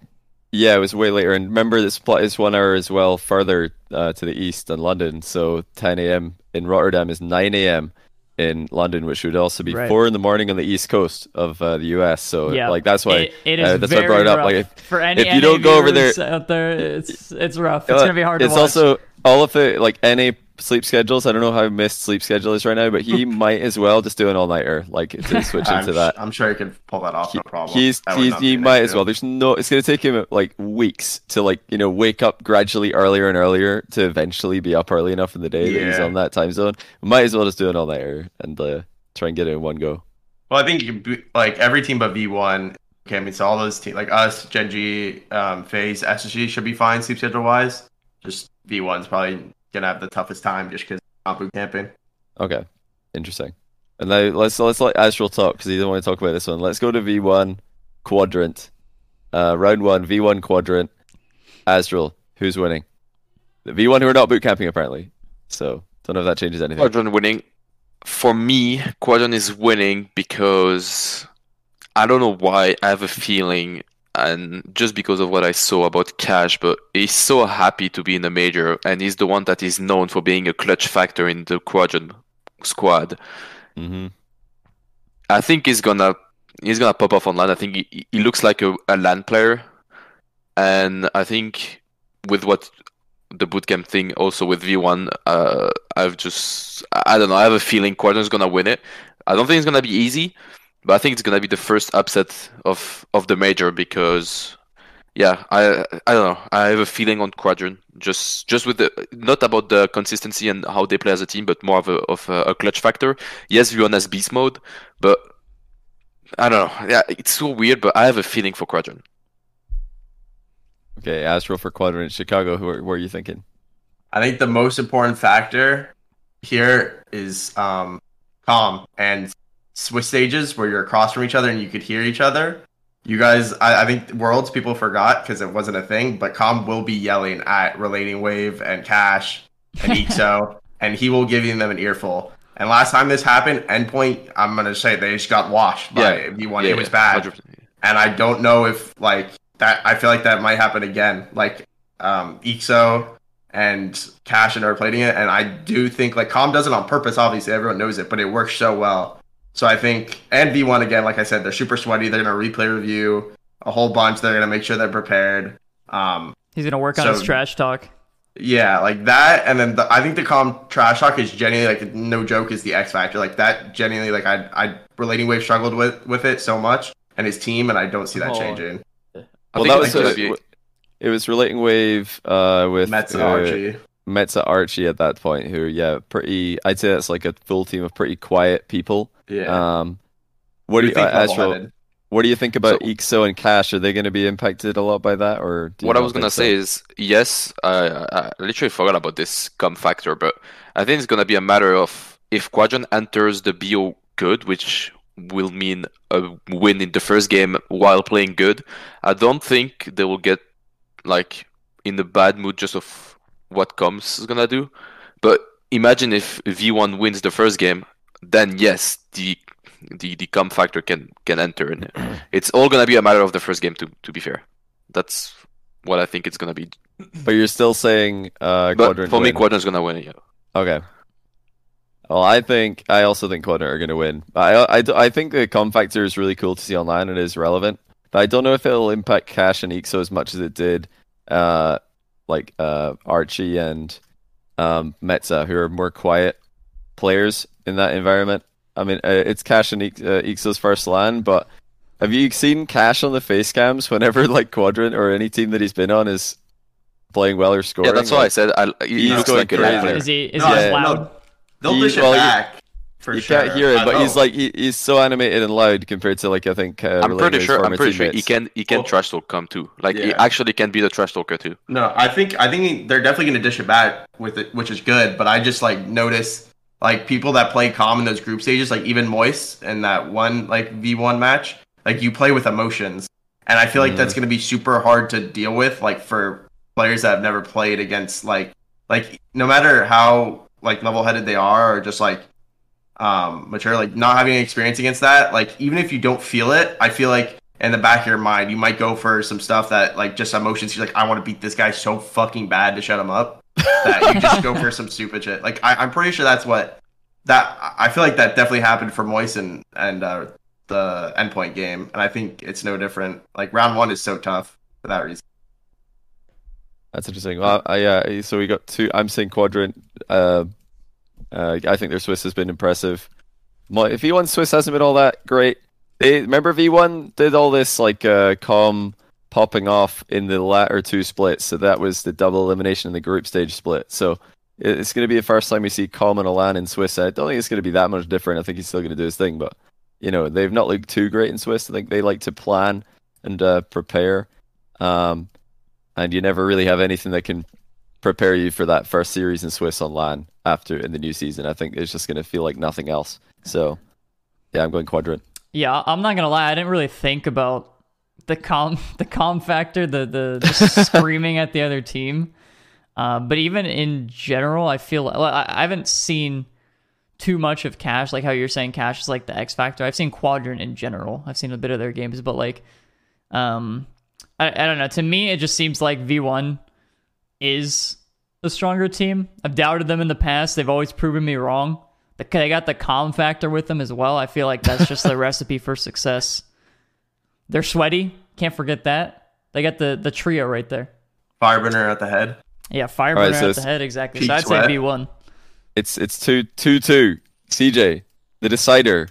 Yeah, it was way later. And remember, this plot is one hour as well further uh, to the east than London. So 10 a.m. in Rotterdam is 9 a.m. in London, which would also be Right. 4 in the morning on the east coast of uh, the US. So Yeah. like that's why It- it is uh, that's why I brought it up. rough. Like if, for any if you don't go over there, out there, it's it's rough. It's Uh, going to be hard It's also all of the like NA sleep schedules. I don't know how Mist's sleep schedule is right now, but he might as well just do an all nighter, like to switch into that. I'm sure he can pull that off, no problem. He's, he's he might as well. There's no. It's gonna take him like weeks to like you know wake up gradually earlier and earlier to eventually be up early enough in the day that he's on that time zone. Might as well just do an all nighter and uh, try and get it in one go. Well, I think you could be- like every team but V1. Okay, I mean, so all those teams like us, Gen G, um, FaZe, SSG should be fine sleep schedule wise. Just V1's probably gonna have the toughest time just because not boot camping. Okay, interesting. And now let's let's let Aztral talk because he doesn't want to talk about this one. Let's go to V1 quadrant. Uh, round one, V1 quadrant. Aztral, who's winning? The V1 who are not boot camping apparently. So don't know if that changes anything. Quadrant winning. For me, Quadrant is winning because I don't know why. I have a feeling, and just because of what I saw about Cash, but he's so happy to be in the major, and he's the one that is known for being a clutch factor in the Quadrant squad. hmm I think he's gonna he's gonna pop off online. I think he, he looks like a, a LAN player, and I think with what the bootcamp thing also with V1, uh, I've just I don't know. I have a feeling Quadrant's gonna win it. I don't think it's gonna be easy, but I think it's gonna be the first upset of of the major because. Yeah, I I don't know. I have a feeling on Quadrant, just just with the not about the consistency and how they play as a team, but more of a of a, a clutch factor. Yes, V1 has beast mode, but I don't know. Yeah, it's so weird, but I have a feeling for Quadrant. Okay, Aztral for quadrant. Chicago, who are, who are you thinking? I think the most important factor here is um, calm and Swiss stages where you're across from each other and you could hear each other. You guys, I, I think Worlds people forgot because it wasn't a thing, but Comm will be yelling at Relating Wave and Cash and Ixo, and he will give them an earful. And last time this happened, Endpoint, I'm gonna say they just got washed by Yeah. V1. Yeah, it was yeah, bad 100%. and I don't know if like that. I feel like that might happen again. Like um, Ixo and Cash and are playing it, and I do think like Comm does it on purpose. Obviously, everyone knows it, but it works so well. So I think and V1 again, like I said, they're super sweaty. They're gonna replay review a whole bunch. They're gonna make sure they're prepared. Um, He's going to work on his So- trash talk. yeah, like that, and then the, I think the comm trash talk is genuinely like no joke is the X factor. Like that, genuinely, like I, I relating wave struggled with with it so much, and his team, and I don't see that Oh. changing. I well, that was gonna uh, it was relating wave uh, with Mets uh, Archie. Metza Archie at that point, who yeah, pretty. I'd say that's like a full team of pretty quiet people. Yeah. Um, what do you, think uh, Aztral? What do you think about So- Ixo and Cash? Are they going to be impacted a lot by that, or do you what I was gonna so? say is yes. I, I literally forgot about this comm factor, but I think it's gonna be a matter of if Quadrant enters the BO good, which will mean a win in the first game while playing good. I don't think they will get like in the bad mood just of what comm's is gonna do. But imagine if V1 wins the first game, then yes, the the the comm factor can can enter, and it's all gonna be a matter of the first game. To to be fair, that's what I think it's gonna be. But you're still saying uh, But Quadrant. for me, win. Quadrant's gonna win. Yeah. Okay. Well, I think I also think Quadrant are going to win. I, I, I think the comm factor is really cool to see online and is relevant. But I don't know if it'll impact Cash and Ixo as much as it did, uh, like uh, Archie and um, Metza, who are more quiet. Players in that environment. I mean, uh, it's Cash and Ix- uh, Ixo's first LAN, but have you seen Cash on the face cams whenever like Quadrant or any team that he's been on is playing well or scoring? Yeah, that's why I said I, he He's looks going like a crazy. LAN player. Is he is No, he yeah, loud? no, They'll He- dish it well, you- back for you sure. can't hear it, I but he's like he, he's so animated and loud compared to like I think. Uh, I'm pretty sure. I'm former pretty sure he can. He can Well- trash talk comm too. Like he actually can be the trash talker too. No, I think I think they're definitely going to dish it back with it, which is good. But I just like notice like people that play comm in those group stages, like even Moist in that one like V one match, like you play with emotions, and I feel like that's going to be super hard to deal with, like for players that have never played against like like no matter how like level headed they are or just like um mature, like not having any experience against that, like even if you don't feel it, I feel like in the back of your mind, you might go for some stuff that like just emotions. You're like, I want to beat this guy so fucking bad to shut him up that you just go for some stupid shit. Like I, I'm pretty sure that's what that I feel like that definitely happened for Moist and uh, the endpoint game, and I think it's no different. Like round one is so tough for that reason. That's interesting. Well, I, uh, so we got two. I'm saying Quadrant. Uh, uh, I think their Swiss has been impressive. My, V1 Swiss hasn't been all that great. They remember V1 did all this like uh, comm popping off in the latter two splits. So that was the double elimination in the group stage split. So it's going to be the first time we see comm and Alan in Swiss. I don't think it's going to be that much different. I think he's still going to do his thing, but you know they've not looked too great in Swiss. I think they like to plan and uh, prepare. Um, and you never really have anything that can prepare you for that first series in Swiss on LAN after in the new season. I think it's just going to feel like nothing else. So, yeah, I'm going quadrant. Yeah, I'm not gonna lie. I didn't really think about the comm, the comm factor, the the just screaming at the other team. Uh, but even in general, I feel well, I, I haven't seen too much of Cash, like how you're saying Cash is like the X factor. I've seen Quadrant in general. I've seen a bit of their games, but like, um, I, I don't know. To me, it just seems like V1 is the stronger team. I've doubted them in the past. They've always proven me wrong. They got the comm factor with them as well. I feel like that's just the recipe for success. They're sweaty. Can't forget that. They got the the trio right there. Fireburner at the head. Yeah, Fireburner Alright, so at the head exactly. peak So I'd sweat. say V1. It's it's two two two. CJ, the decider.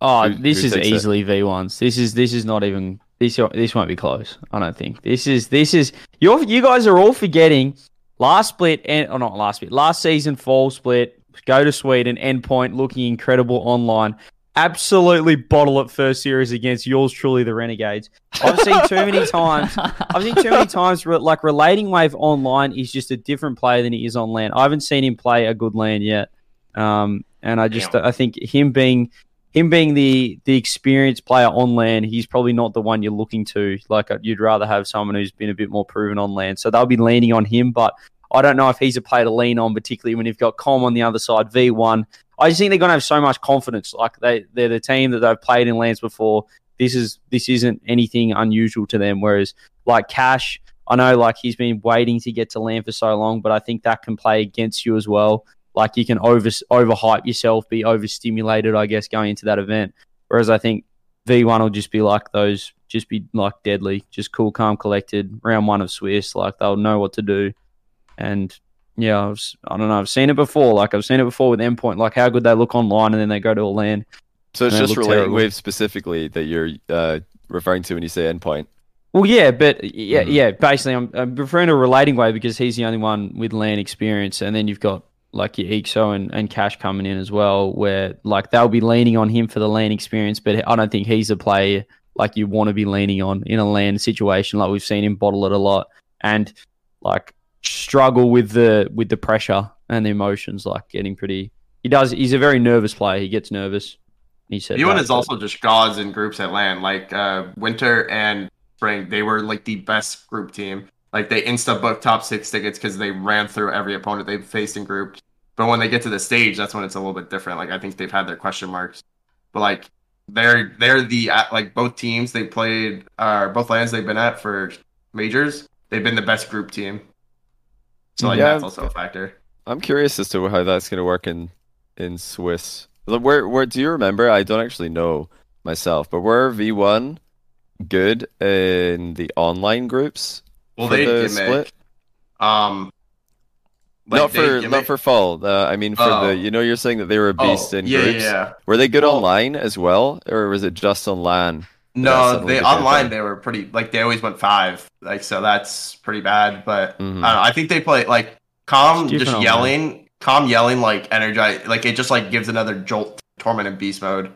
Oh, Who- this who is takes it? easily V ones. This is this is not even this. This won't be close. I don't think this is this is you. You guys are all forgetting last split and or not last split. Last season fall split. Go to Sweden. Endpoint looking incredible online. Absolutely bottle it first series against yours truly, the Renegades. I've seen too many times. I've seen too many times re- like Relatingwave online is just a different player than he is on LAN. I haven't seen him play a good LAN yet, um, and I just I think him being him being the the experienced player on LAN, he's probably not the one you're looking to. Like uh, you'd rather have someone who's been a bit more proven on LAN. So they'll be leaning on him, but I don't know if he's a player to lean on, particularly when you've got Comm on the other side, V one. I just think they're going to have so much confidence. Like they they're the team that they've played in LANs before. This is this isn't anything unusual to them. Whereas like Cash, I know like he's been waiting to get to LAN for so long, but I think that can play against you as well. Like you can over overhype yourself, be overstimulated, I guess, going into that event. Whereas I think V1 will just be like those, just be like deadly, just cool, calm, collected. Round one of Swiss, like they'll know what to do. And yeah, I've, I don't know, I've seen it before. Like I've seen it before with Endpoint, like how good they look online, and then they go to a LAN. So it's just terrible. wave specifically that you're uh, referring to when you say endpoint. Well, yeah, but yeah, Mhm. yeah. Basically, I'm, I'm referring to Relatingwave because he's the only one with LAN experience, and then you've got like your Ixo and, and Cash coming in as well, where like they'll be leaning on him for the LAN experience, but I don't think he's a player like you want to be leaning on in a LAN situation. Like we've seen him bottle it a lot and like struggle with the with the pressure and the emotions, like getting pretty. He does. He's a very nervous player. He gets nervous. He said V1 that, is but- also just gods in groups at LAN. Like uh, winter and spring, they were like the best group team. Like they insta booked top six tickets because they ran through every opponent they faced in group. But when they get to the stage, that's when it's a little bit different. Like I think they've had their question marks, but like they're they're the uh, like both teams they played, uh, both LANs they've been at for majors. They've been the best group team. So like Yeah. that's also a factor. I'm curious as to how that's going to work in in Swiss. Where where do you remember? I don't actually know myself, but were V1 good in the online groups Well, they the gimmick. split? Um, Like, not for give not for fall. Uh, I mean for Oh. the you know you're saying that they were a beast oh, in yeah, groups. Yeah, yeah. Were they good Well- online as well, or was it just on LAN? That's No, suddenly they online thing. they were pretty like they always went five. Like so that's pretty bad. But Mhm. I, don't know, I think they play like comm just different yelling, comm yelling like energize like it just like gives another jolt to torment and beast mode.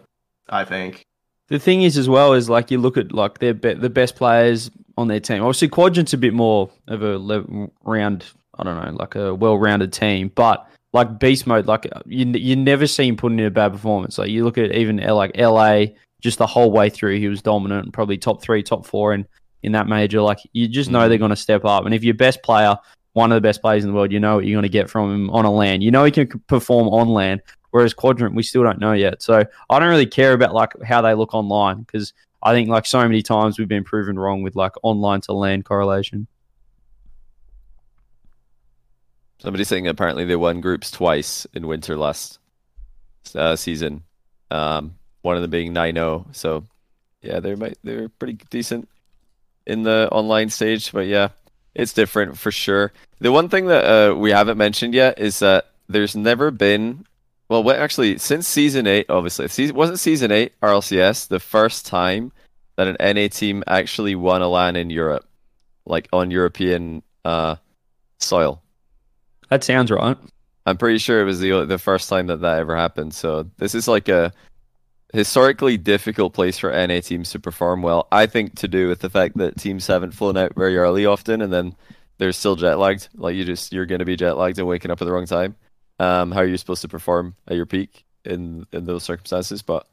I think. The thing is, as well, is like you look at like their be- the best players on their team. Obviously, Quadrant's a bit more of a le- round. I don't know, like a well-rounded team, but like beast mode, like you you never see him putting in a bad performance. Like you look at even L- like LA, just the whole way through, he was dominant, and probably top three, top four in in that major. Like you just know Mhm. they're going to step up, and if your best player, one of the best players in the world, you know what you're going to get from him on a LAN. You know he can perform on LAN. Whereas Quadrant, we still don't know yet. So I don't really care about like how they look online because I think like so many times we've been proven wrong with like online to LAN correlation. Somebody's saying apparently they won groups twice in winter last uh, season. Um, one of them being 9-0. So yeah, they might they're pretty decent in the online stage, but yeah, it's different for sure. The one thing that uh, we haven't mentioned yet is that there's never been well, what actually since season eight, obviously, season wasn't season eight RLCS the first time that an NA team actually won a LAN in Europe, like on European uh, soil. That sounds right. I'm pretty sure it was the the first time that that ever happened. So this is like a historically difficult place for NA teams to perform well. I think to do with the fact that teams haven't flown out very early often, and then they're still jet lagged. Like you just you're going to be jet lagged and waking up at the wrong time. Um, how are you supposed to perform at your peak in in those circumstances? But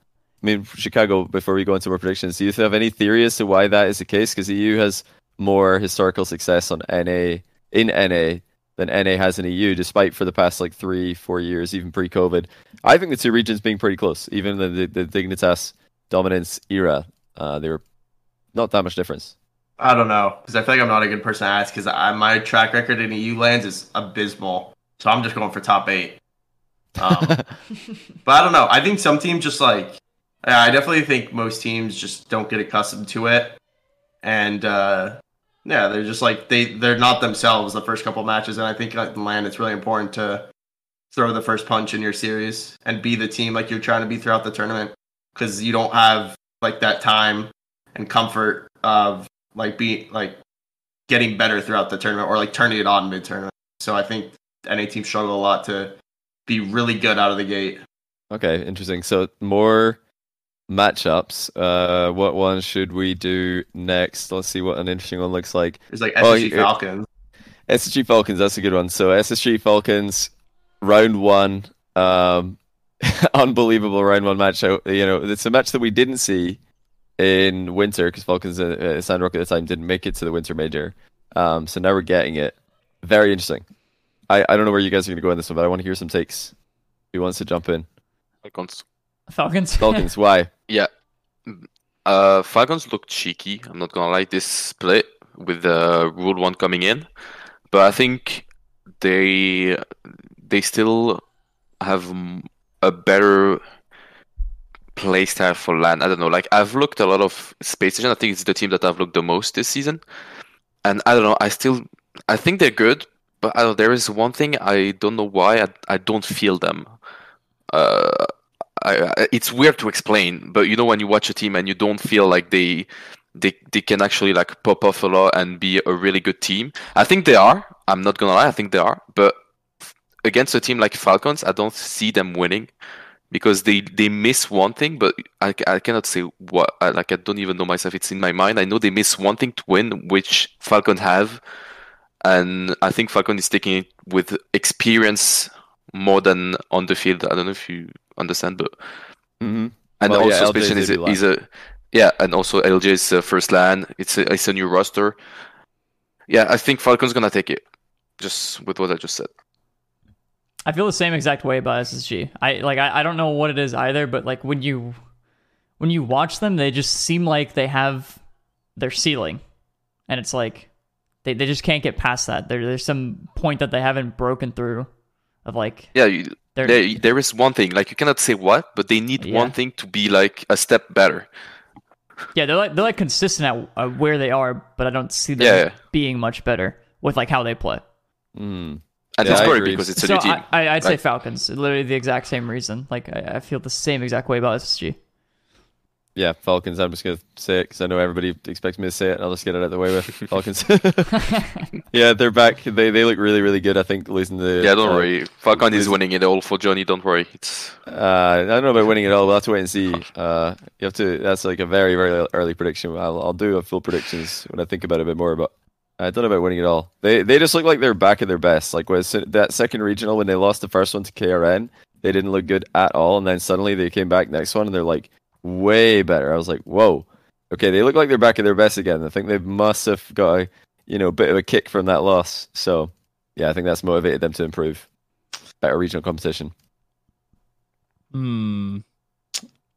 I mean, Chicago. Before we go into more predictions, do you have any theory as to why that is the case? Because EU has more historical success on NA in NA than NA has in EU, despite for the past like three, four years, even pre-COVID. I think the two regions being pretty close, even in the, the Dignitas dominance era, uh, they were not that much difference. I don't know because I feel like I'm not a good person to ask because my track record in EU LANs is abysmal. So I'm just going for top eight. Um, but I don't know. I think some teams just like I definitely think most teams just don't get accustomed to it, and uh, yeah, they're just like they they're not themselves the first couple matches. And I think like LAN, it's really important to throw the first punch in your series and be the team like you're trying to be throughout the tournament because you don't have like that time and comfort of like being like getting better throughout the tournament or like turning it on mid tournament. So I think NA teams struggle a lot to be really good out of the gate. Okay, interesting. So more matchups. Uh, what one should we do next? Let's see what an interesting one looks like. It's like Oh, SSG yeah. Falcons. SSG Falcons, that's a good one. So SSG Falcons, round one, um, unbelievable round one match. You know, it's a match that we didn't see in winter because Falcons, uh, uh, Sandrock at the time didn't make it to the winter major. Um, so now we're getting it. Very interesting. I, I don't know where you guys are going to go in this one, but I want to hear some takes. Who wants to jump in? Falcons. Falcons. Falcons, why? Uh, Falcons look cheeky. I'm not gonna lie. This split with the Rule One coming in, but I think they they still have a better playstyle for LAN. I don't know. Like I've looked a lot of Spacestation. I think it's the team that I've looked the most this season, and I don't know. I still I think they're good, but there is one thing I don't know why I I don't feel them. Uh, I, it's weird to explain, but you know when you watch a team and you don't feel like they they they can actually like pop off a lot and be a really good team. I think they are. I'm not gonna lie, I think they are. But against a team like Falcons, I don't see them winning because they they miss one thing, but I, I cannot say what. I, like I don't even know myself. It's in my mind. I know they miss one thing to win, which Falcon have, and I think Falcon is taking it with experience more than on the field. I don't know if you understand, but Mm-hmm. and Well, also LJ Space is is, a a, is a yeah, and also LJ's uh, first LAN. It's a it's a new roster. Yeah, I think Falcon's gonna take it. Just with what I just said. I feel the same exact way about SSG. I like I, I don't know what it is either, but like when you when you watch them, they just seem like they have their ceiling. And it's like they, they just can't get past that. There there's some point that they haven't broken through of like Yeah, you, there there is one thing like you cannot say what, but they need Yeah. one thing to be like a step better. yeah, they're like they're like consistent at uh, where they are, but I don't see them Yeah, yeah. being much better with like how they play. Mm. And Yeah, it's I probably because it's a so new team. I, I, I'd say Falcons. Literally the exact same reason. Like I, I feel the same exact way about SSG. Yeah, Falcons. I'm just gonna say it because I know everybody expects me to say it. and I'll just get it out of the way with Falcons. yeah, they're back. They they look really really good. I think losing the yeah, don't uh, worry. Falcon is winning it all for Johnny. Don't worry. It's Uh, I don't know about winning it all. We'll have to wait and see. Uh, you have to. That's like a very very early prediction. I'll I'll do a full predictions when I think about it a bit more. But I don't know about winning it all. They they just look like they're back at their best. Like was that second regional when they lost the first one to KRN, they didn't look good at all, and then suddenly they came back next one and they're like way better. I was like, whoa, okay, they look like they're back at their best again. I think they must have got a you know bit of a kick from that loss. So yeah, I think that's motivated them to improve. Better regional competition. Hmm.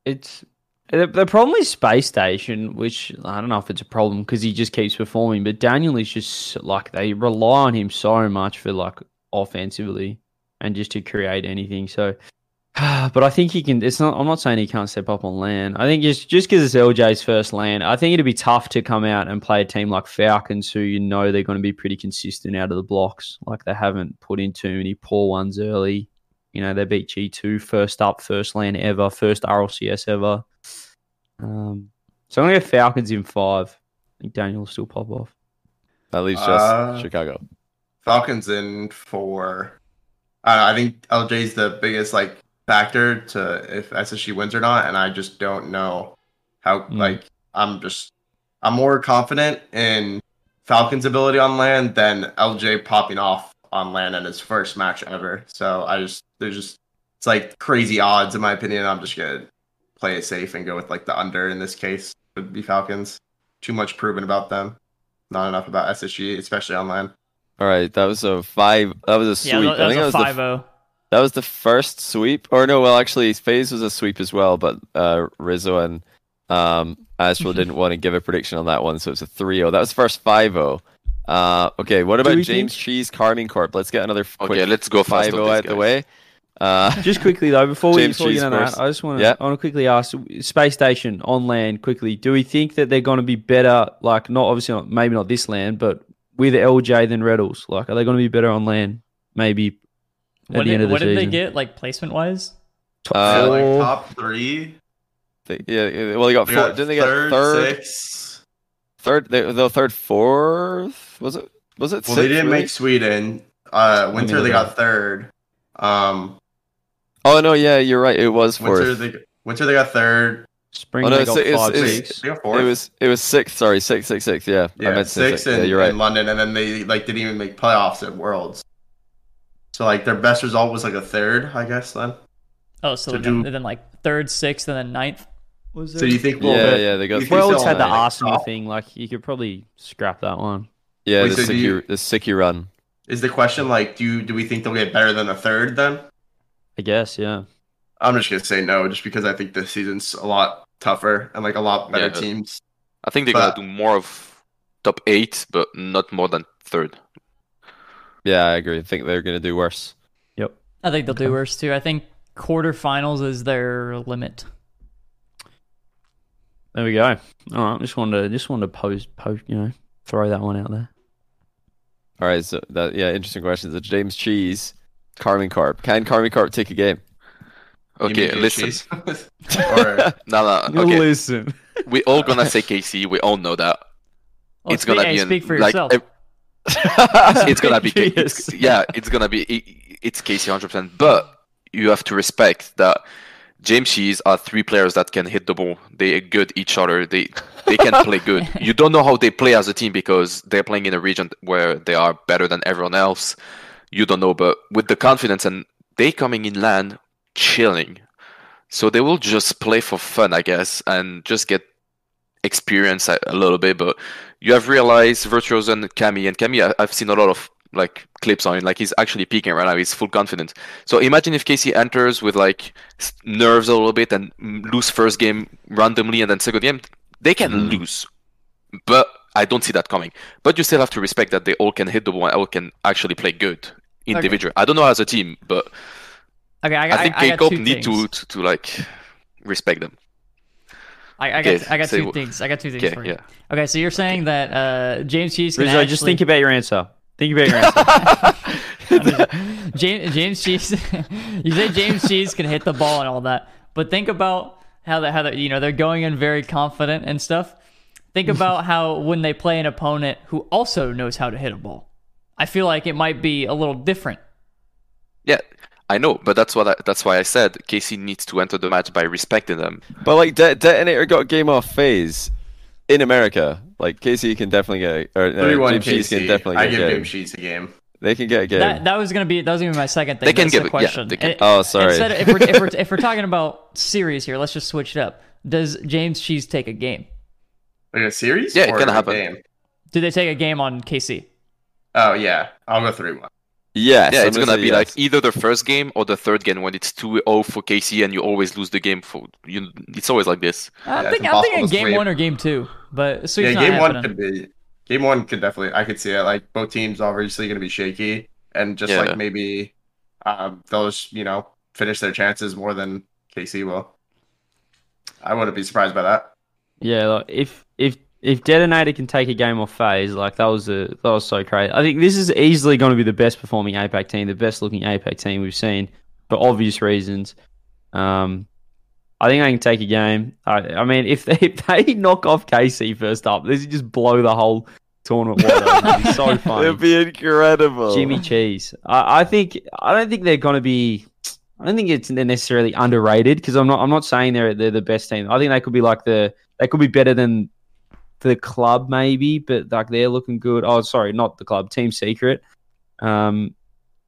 It's the, the problem is Spacestation, which I don't know if it's a problem because he just keeps performing. But Daniel is just like they rely on him so much for like offensively and just to create anything. So, but I think he can. It's not. I'm not saying he can't step up on LAN. I think just just because it's LJ's first LAN, I think it'd be tough to come out and play a team like Falcons, who you know they're going to be pretty consistent out of the blocks. Like they haven't put in too many poor ones early. You know, they beat G2 first up, first LAN ever, first RLCS ever. Um, so I'm going to go Falcons in five. I think Daniel will still pop off. At least just Uh, Chicago. Falcons in four. Uh, I think LJ's the biggest like factor to if SSG wins or not, and I just don't know how. Mm. Like I'm just I'm more confident in Falcons' ability on LAN than LJ popping off on LAN in his first match ever. So I just there's just it's like crazy odds in my opinion. I'm just gonna play it safe and go with like the under in this case would be Falcons. Too much proven about them, not enough about SSG, especially online. All right, that was a five. That was a sweep. Yeah, that, I was think a that was the five zero. That was the first sweep. Or no, well, actually, FaZe was a sweep as well, but uh, Rizzo and um, Aztral didn't want to give a prediction on that one, so it's a 3-0. That was the first 5-0. Uh, okay, what about James think- Cheese Karmine Corp? Let's get another quick okay. Let's go fast. 5-0 on this, the way. Uh, Just quickly though, before we, James before we get on that. I just want to Yeah. I want to quickly ask Spacestation on LAN quickly. Do we think that they're going to be better? Like, not obviously not maybe not this LAN, but with LJ than Retals. Like, are they going to be better on LAN? Maybe at What the end did, of the what did they get like placement wise? Top Uh, like top three. they- yeah, well, they got They four. got Didn't they get third, third? sixth. Third, they, the third, fourth. Was it? Was it? Well, they sixth, didn't really? make Sweden. Uh, Winter look they got third. Um, Oh no, yeah, you're right. It was Winter fourth. they Winter they got third. Spring Oh, no, they got it's- five it's- six. They got fourth. It was it was sixth. Sorry, six, six, six. Yeah, I yeah, meant to say sixth six. in, Yeah, you're right. in London, and then they like didn't even make playoffs at Worlds. So like their best result was like a third, I guess. Then. Oh, so To then, do- then like third, sixth, and then ninth. Was So you think? Well, Yeah, yeah, they got you think had the like, Arsenal top- thing. Like, you could probably scrap that one. Yeah, Wait, the so sicky, you- the sicky run. Is the question like, do you, do we think they'll get better than a third? Then I guess, yeah. I'm just gonna say no, just because I think this season's a lot tougher and like a lot better Yeah. teams. I think they're But- gonna do more of top eight, but not more than third. Yeah, I agree. I think they're gonna do worse. Yep. I think they'll do worse too. I think quarterfinals is their limit. There we go. All right, I just wanted to just wanted to post post you know throw that one out there. All right, so that yeah, interesting questions. It's James Cheese, Karmine Corp. Can Karmine Corp take a game? Okay, listen. cheese? or, No, no. Okay, Listen. we all gonna say KC. We all know that. Well, it's speak, gonna hey, be an- speak for like, yourself. ev- it's gonna be it's, yeah it's gonna be it- it's KC 100% but you have to respect that james Shees are three players that can hit the ball. They are good each other. They they can play good. You don't know how they play as a team because they're playing in a region where they are better than everyone else. You don't know but with the confidence and they coming in LAN chilling. So they will just play for fun i guess and just get experience a, a little bit but you have realized Virtuoso and Cami, and Cami, I- I've seen a lot of like clips on him. Like he's actually peaking right now. He's full confident. So imagine if KC enters with like nerves a little bit and mm, lose first game randomly, and then second game they can lose. But I don't see that coming. But you still have to respect that they all can hit the ball and all can actually play good individually. I don't know as a team, but okay, I, I, think I, I K-Cop need to, to to like respect them. I, I Okay, got I got say two wh- things. I got two things Okay, for you. yeah. Okay, so you're saying that uh, James Cheese can Rizzo, actually... just think about your answer. Think about your answer. James James Cheese. you say James Cheese can hit the ball and all that, but think about how they how they, you know they're going in very confident and stuff. Think about how when they play an opponent who also knows how to hit a ball. I feel like it might be a little different. Yeah, I know, but that's what I, that's why I said KC needs to enter the match by respecting them. But like De- Detonator got game off FaZe in America. Like KC can definitely get or uh, Three one James Cheese can KC. definitely I get give a James game. Cheese a game. They can get a game. That that was gonna be that was gonna be my second thing. They can That's give the it- yeah, question. can- It- Oh, sorry. Instead, if we're, if we're if we're talking about series here, let's just switch it up. Does James Cheese take a game? Like a series? Yeah, it or can a happen. Game? Do they take a game on KC? Oh yeah, I'll go three one. Yes, yeah, I'm it's gonna be yes. like either the first game or the third game when it's 2-0 for KC and you always lose the game for you. It's always like this. I'm, Yeah, thinking, I'm thinking game sweep. one or game two, but so Yeah, not game one could be. Game one could definitely. I could see it. Like both teams obviously going to be shaky, and just Yeah. like maybe um, they'll just you know finish their chances more than KC will. I wouldn't be surprised by that. Yeah, like if if Detonator can take a game off FaZe, like that was a that was so crazy. I think this is easily going to be the best performing APAC team, the best looking APAC team we've seen for obvious reasons. Um, I think they can take a game. I, I mean, if they if they knock off KC first up, this would just blow the whole tournament wide. So funny. It'd be incredible. Jimmy Cheese. I, I think I don't think they're going to be. I don't think it's they're necessarily underrated because I'm not. I'm not saying they're they're the best team. I think they could be like the. They could be better than the club maybe, but like they're looking good. Oh, sorry, not the club. Team Secret. Um,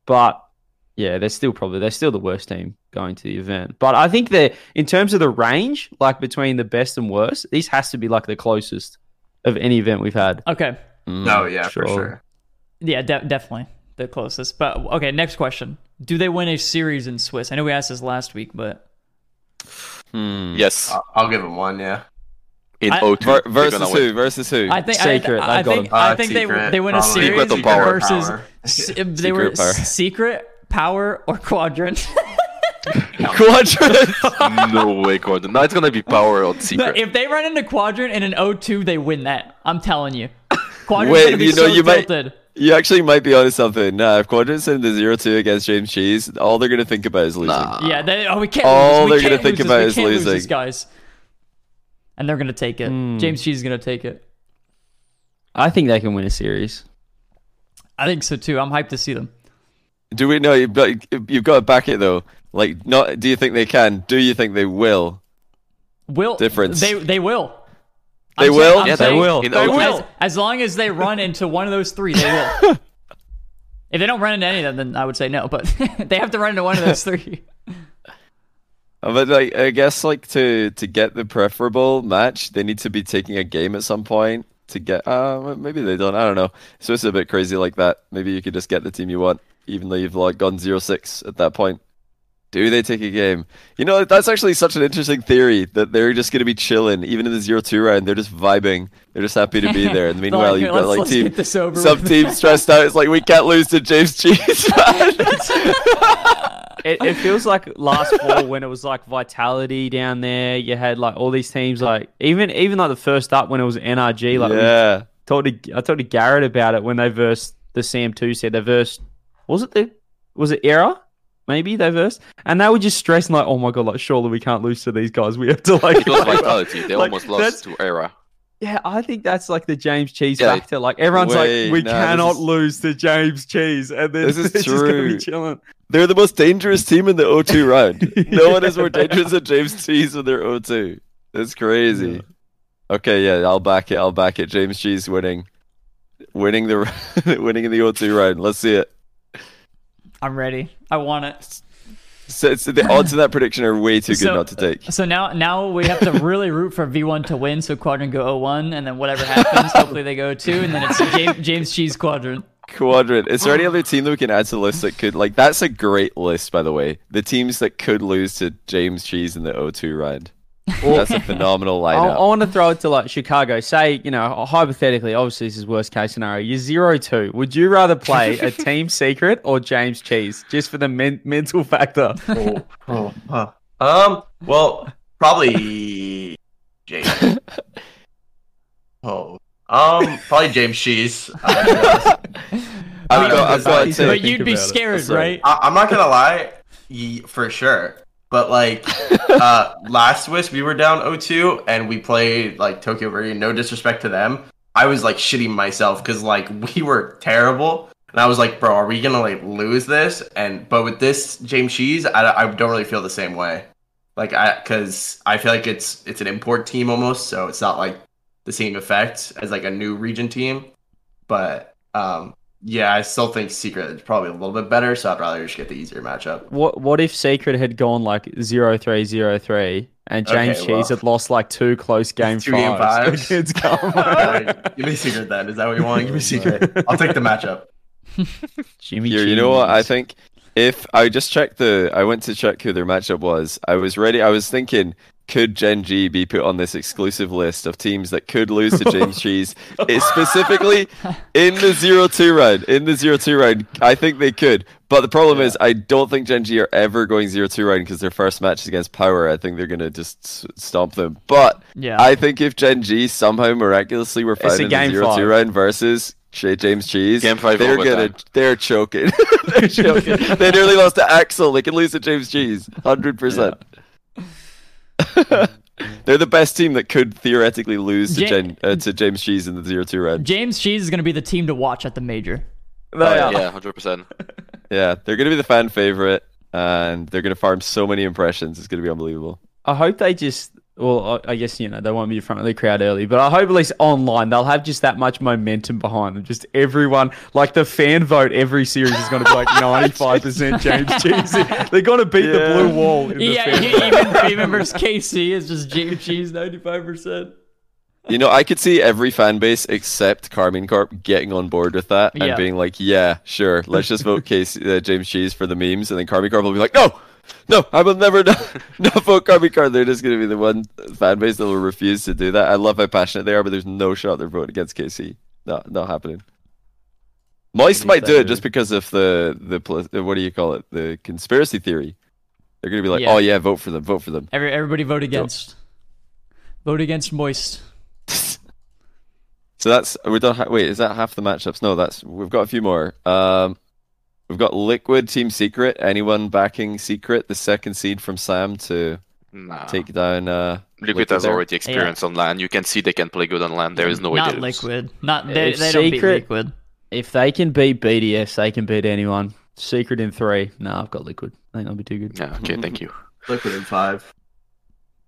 but yeah, they're still probably they're still the worst team going to the event. But I think that in terms of the range, like between the best and worst, this has to be like the closest of any event we've had. Okay, Mm. No, yeah, for sure. sure. yeah, de- definitely the closest. But okay, next question: Do they win a series in Swiss? I know we asked this last week, but Hmm. Yes, I'll, I'll give them one. Yeah. In I- O2 Ver- versus who? Versus who? I think Secret, I, I I've think. I Uh, think they Secret, they win a series Secret or power? versus Power. s- they were Secret, power. secret power or quadrant. Quadrant. no way, Gordon. No, it's gonna be power or No, secret. if they run into quadrant in an O2, they win that. I'm telling you. Quadrant's Wait, gonna be you know, so you might- you actually might be onto something. Nah, if Quadrant's in the zero two against James Cheese, all they're gonna think about is losing. Nah. Yeah, they, oh, we can't All lose. We they're gonna think about is we can't lose losing. these guys. And they're gonna take it. Hmm. James Cheese is gonna take it. I think they can win a series. I think so too. I'm hyped to see them. Do we know? You've got, you've got to back it though. Like, not. Do you think they can? Do you think they will? Will Difference. They they will. They I'm will? saying- I'm Yeah, they will. They will. As, as long as they run into one of those three, they will. if they don't run into any of them, then I would say no. But they have to run into one of those three. But like, I guess like to to get the preferable match, they need to be taking a game at some point to get. Uh, maybe they don't. I don't know. So it's a bit crazy like that. Maybe you could just get the team you want, even though you've like gone zero six at that point. Do they take a game? You know, that's actually such an interesting theory that they're just going to be chilling, even in the zero two round. They're just vibing. They're just happy to be there. And They're meanwhile, like, you've got like let's team get this over some with." teams stressed out. It's like we can't lose to James Cheese. man. It, it feels like last fall when it was like Vitality down there. You had like all these teams, like even even like the first up when it was NRG. Like we yeah. talked to, I talked to Garrett about it when they versed the Sam two said they versed. Was it the was it Era? Maybe they're versed, and they were just stressing like, oh my god, like surely we can't lose to these guys. We have to like. Was vitality. They Like, almost lost to Era. Yeah, I think that's like the James Cheese Yeah. factor. Like everyone's Wait, like, we no, cannot is- lose to James Cheese, and then This is they're just gonna true. be chilling. They're the most dangerous team in the O2 round. No one is more dangerous than James Cheese with their O2. That's crazy. Okay, yeah, I'll back it. I'll back it. James Cheese winning, winning the winning in the O2 round. Let's see it. I'm ready. I want it. So, it's, the odds of that prediction are way too good So- not to take. So now, now we have to really root for V1 to win. So Quadrant go 0-1, and then whatever happens, hopefully they go 2, and then it's James, James Cheese Quadrant. Quadrant. Is there any other team that we can add to the list that could like? That's a great list, by the way. The teams that could lose to James Cheese in the O2 round. That's a phenomenal I, lineup. I want to throw it to like Chicago. Say, you know, hypothetically, obviously this is worst case scenario. You're zero two. Would you rather play a team secret or James Cheese, just for the men- mental factor? Oh, oh, huh. Um. Well, probably James. Oh. Um. Probably James Cheese. Uh, to be honest. I've got, I've got to But say, but think you'd be about it. scared, right. right? I- I'm not gonna lie, for sure. But like uh, last Swiss, we were down 0-2 and we played like Tokyo Verdy. No disrespect to them, I was like shitting myself because like we were terrible, and I was like, bro, are we gonna like lose this? And but with this James Cheese, I, I don't really feel the same way. Like I, because I feel like it's it's an import team almost, so it's not like the same effect as like a new region team. But um, yeah, I still think Secret is probably a little bit better, so I'd rather just get the easier matchup. What what if Secret had gone like 0-3-0-3 and James Okay, Cheese well. had lost like two close game Two game fives fives? against Karmine? Alright, give me Secret then. Is that what you want? Give me Secret. I'll take the matchup. Jimmy Here, you know what? I think if I just checked the, I went to check who their matchup was. I was ready. I was thinking, could Gen G be put on this exclusive list of teams that could lose to James Cheese? It's specifically in the zero two round. In the zero two round, I think they could. But the problem is, I don't think Gen G are ever going zero two round because their first match is against Power. I think they're gonna just stomp them. But Yeah. I think if Gen G somehow miraculously were It's a found in the game zero two five. round versus J- James Cheese, Game five they're gonna they're choking. they're choking. they nearly lost to Axel. They can lose to James Cheese, hundred percent. They're the best team that could theoretically lose to, Ja- Jen, uh, to James Cheese in the zero two round. James Cheese is going to be the team to watch at the major. They Oh, are. Yeah, hundred percent. Yeah, they're gonna be the fan favorite, and they're gonna farm so many impressions. It's gonna be unbelievable. I hope they just. Well, I I guess you know they won't be in front of the crowd early, but I hope at least online they'll have just that much momentum behind them. Just everyone, like the fan vote, every series is going to be like ninety-five percent James Cheese. They're going to beat the blue wall. In the Yeah, fan even, even versus KC, it's just James Cheese 95%. You know, I could see every fan base except Karmine Corp getting on board with that and being like, "Yeah, sure, let's just vote Case, uh, James Cheese for the memes," and then Karmine Corp will be like, "No, no, I will never not, not vote Karmine Corp." They're just going to be the one fan base that will refuse to do that. I love how passionate they are, but there's no shot they're voting against KC. Not not happening. Moist might do it just because of the the what do you call it? The conspiracy theory. They're going to be like, Yeah. "Oh yeah, vote for them, vote for them." Every, everybody vote against. Vote against Moist. So that's we're done. ha- Wait, is that half the matchups? No, that's we've got a few more. Um, we've got Liquid Team Secret. Anyone backing Secret, the second seed from Sam to Nah. take down uh, Liquid has there? already experience on LAN. You can see they can play good on LAN. There is no way Not. Liquid. Not they, If they don't beat Liquid. If they can beat BDS, they can beat anyone. Secret in three. No, I've got liquid. I think that'll be too good. Yeah. Okay. Thank you. Liquid in five.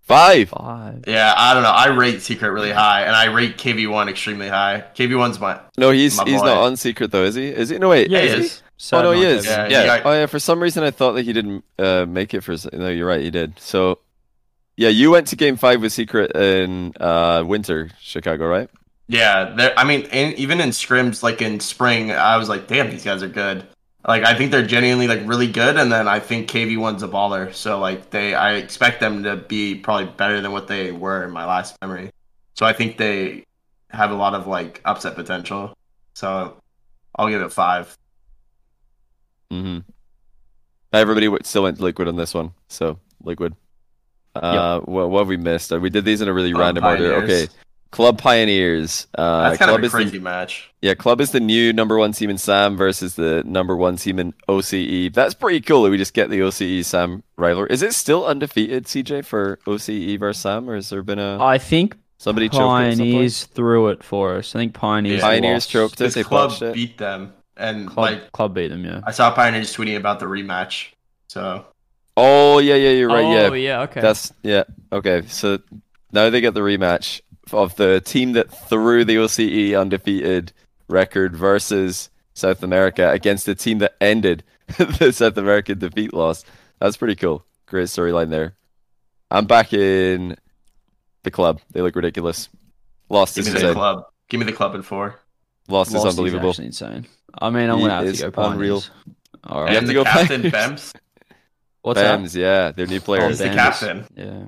five. Five. Yeah, I don't know. I rate Secret really high, and I rate KV1 extremely high. KV1's my No, he's My he's boy. not on Secret though, is he? Is he? No, wait. Yeah, he is is. So oh no, he is. Kevin. Yeah, Yeah. he got- Oh yeah. For some reason, I thought that he didn't uh, make it for. s- No, you're right. He did. So, yeah, you went to Game Five with Secret in uh, winter, Chicago, right? Yeah, there- I mean, in, even in scrims, like in spring, I was like, damn, these guys are good. Like, I think they're genuinely like really good, and then I think KV1's a baller. So like, they, I expect them to be probably better than what they were in my last memory. So I think they have a lot of like upset potential. So I'll give it five. Mm-hmm. Everybody still went liquid on this one, so liquid. Uh, what, what have we missed? Uh, we did these in a really Club random order. Okay, Club Pioneers. Uh, That's kind Club of a crazy the, match. yeah, Club is the new number one team in Sam versus the number one team in OCE. That's pretty cool. That we just get the OCE Sam rivalry. Is it still undefeated, CJ, for OCE versus Sam, or has there been a I think somebody choked it at some point? Pioneers threw it for us. I think Pioneers. Yeah. Pioneers lost. choked it. This They club botched beat them, and Club, like club beat them. Yeah. I saw Pioneers tweeting about the rematch. So Oh yeah, yeah, you're right. oh, yeah, yeah, okay. That's yeah. Okay, so now they get the rematch of the team that threw the OCE undefeated record versus South America against the team that ended the South American defeat loss. That's pretty cool. Great storyline there. I'm back in the club. They look ridiculous. Lost give is me the club. Give me the club in four. Lost is unbelievable. actually insane. I mean, I'm He gonna have is to go Pioneers. unreal. All You have to go captain Pioneers. Bems. What's that? Bams, yeah, their new player. Oh, he's the captain. Yeah.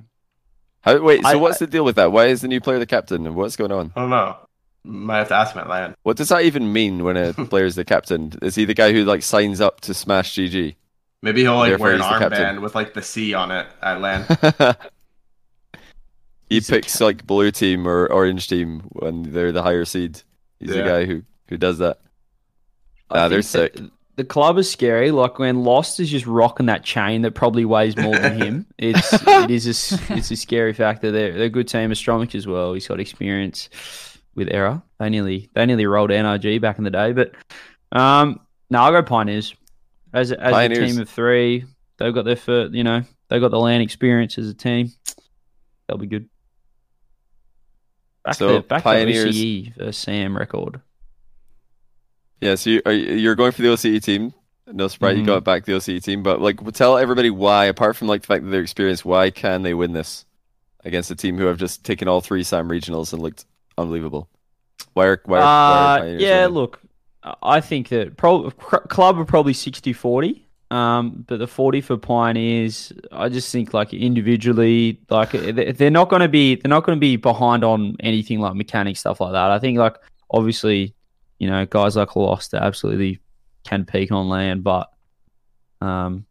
How, wait, so I- what's the deal with that? Why is the new player the captain? and What's going on? I don't know. Might have to ask him at LAN. What does that even mean when a player is the captain? Is he the guy who like signs up to smash GG? Maybe he'll like Therefore, wear an the captain. armband with like the C on it uh, at LAN. he He's picks like blue team or orange team when they're the higher seed. He's the guy who who does that. Nah, they're sick. The club is scary. Like when Lost is just rocking that chain that probably weighs more than him. It's it is a, it's a scary factor. They're they're a good team. Astromic as well. He's got experience with error. They nearly they nearly rolled NRG back in the day. But um, no, I'll go Pioneers as a, as a team of three. They've got their first, you know, they've got the LAN experience as a team. They'll be good. Back So, to back Pioneers- to OCE versus Sam record. Yeah, so you, are, you- you're going for the OCE team. No surprise, Mhm. you got back the OCE team. But like, tell everybody why. Apart from like the fact that they're experienced, why can they win this against a team who have just taken all three Sam regionals and looked unbelievable? Why are why are, why are Uh, yeah, winning? look, I think that pro- club are probably 60-40. Um, but the 40 for Pioneers, I just think like individually, like they- they're not going to be, they're not going to be behind on anything like mechanics stuff like that. I think like obviously, you know, guys like Lost absolutely can peak on LAN, but um,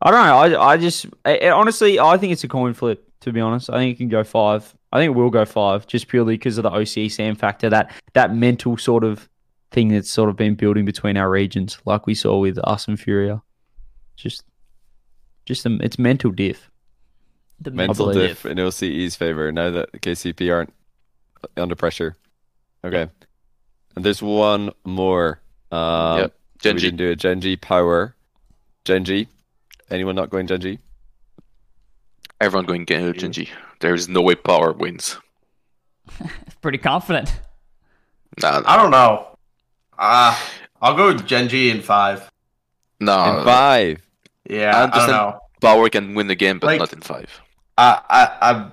I don't know. I I just I, I- honestly, I think it's a coin flip. To be honest, I think it can go five. I think it will go five, just purely because of the OCE Sam factor. That that mental sort of thing that's sort of been building between our regions, like we saw with us and Furia. Just, just a, it's mental diff. The mental diff in OCE's favor now that KCP aren't under pressure. Okay, and there's one more. Um, Yep, so we Gen G. didn't do a Gen G power. Gen G, anyone not going Gen G? Everyone going Gen G. There is no way power wins. Pretty confident. Nah, I don't know. Uh, I'll go Gen G in five. no. In five. Yeah, I I, don't understand. know. Power can win the game, but Like- not in five. I, I, I'm,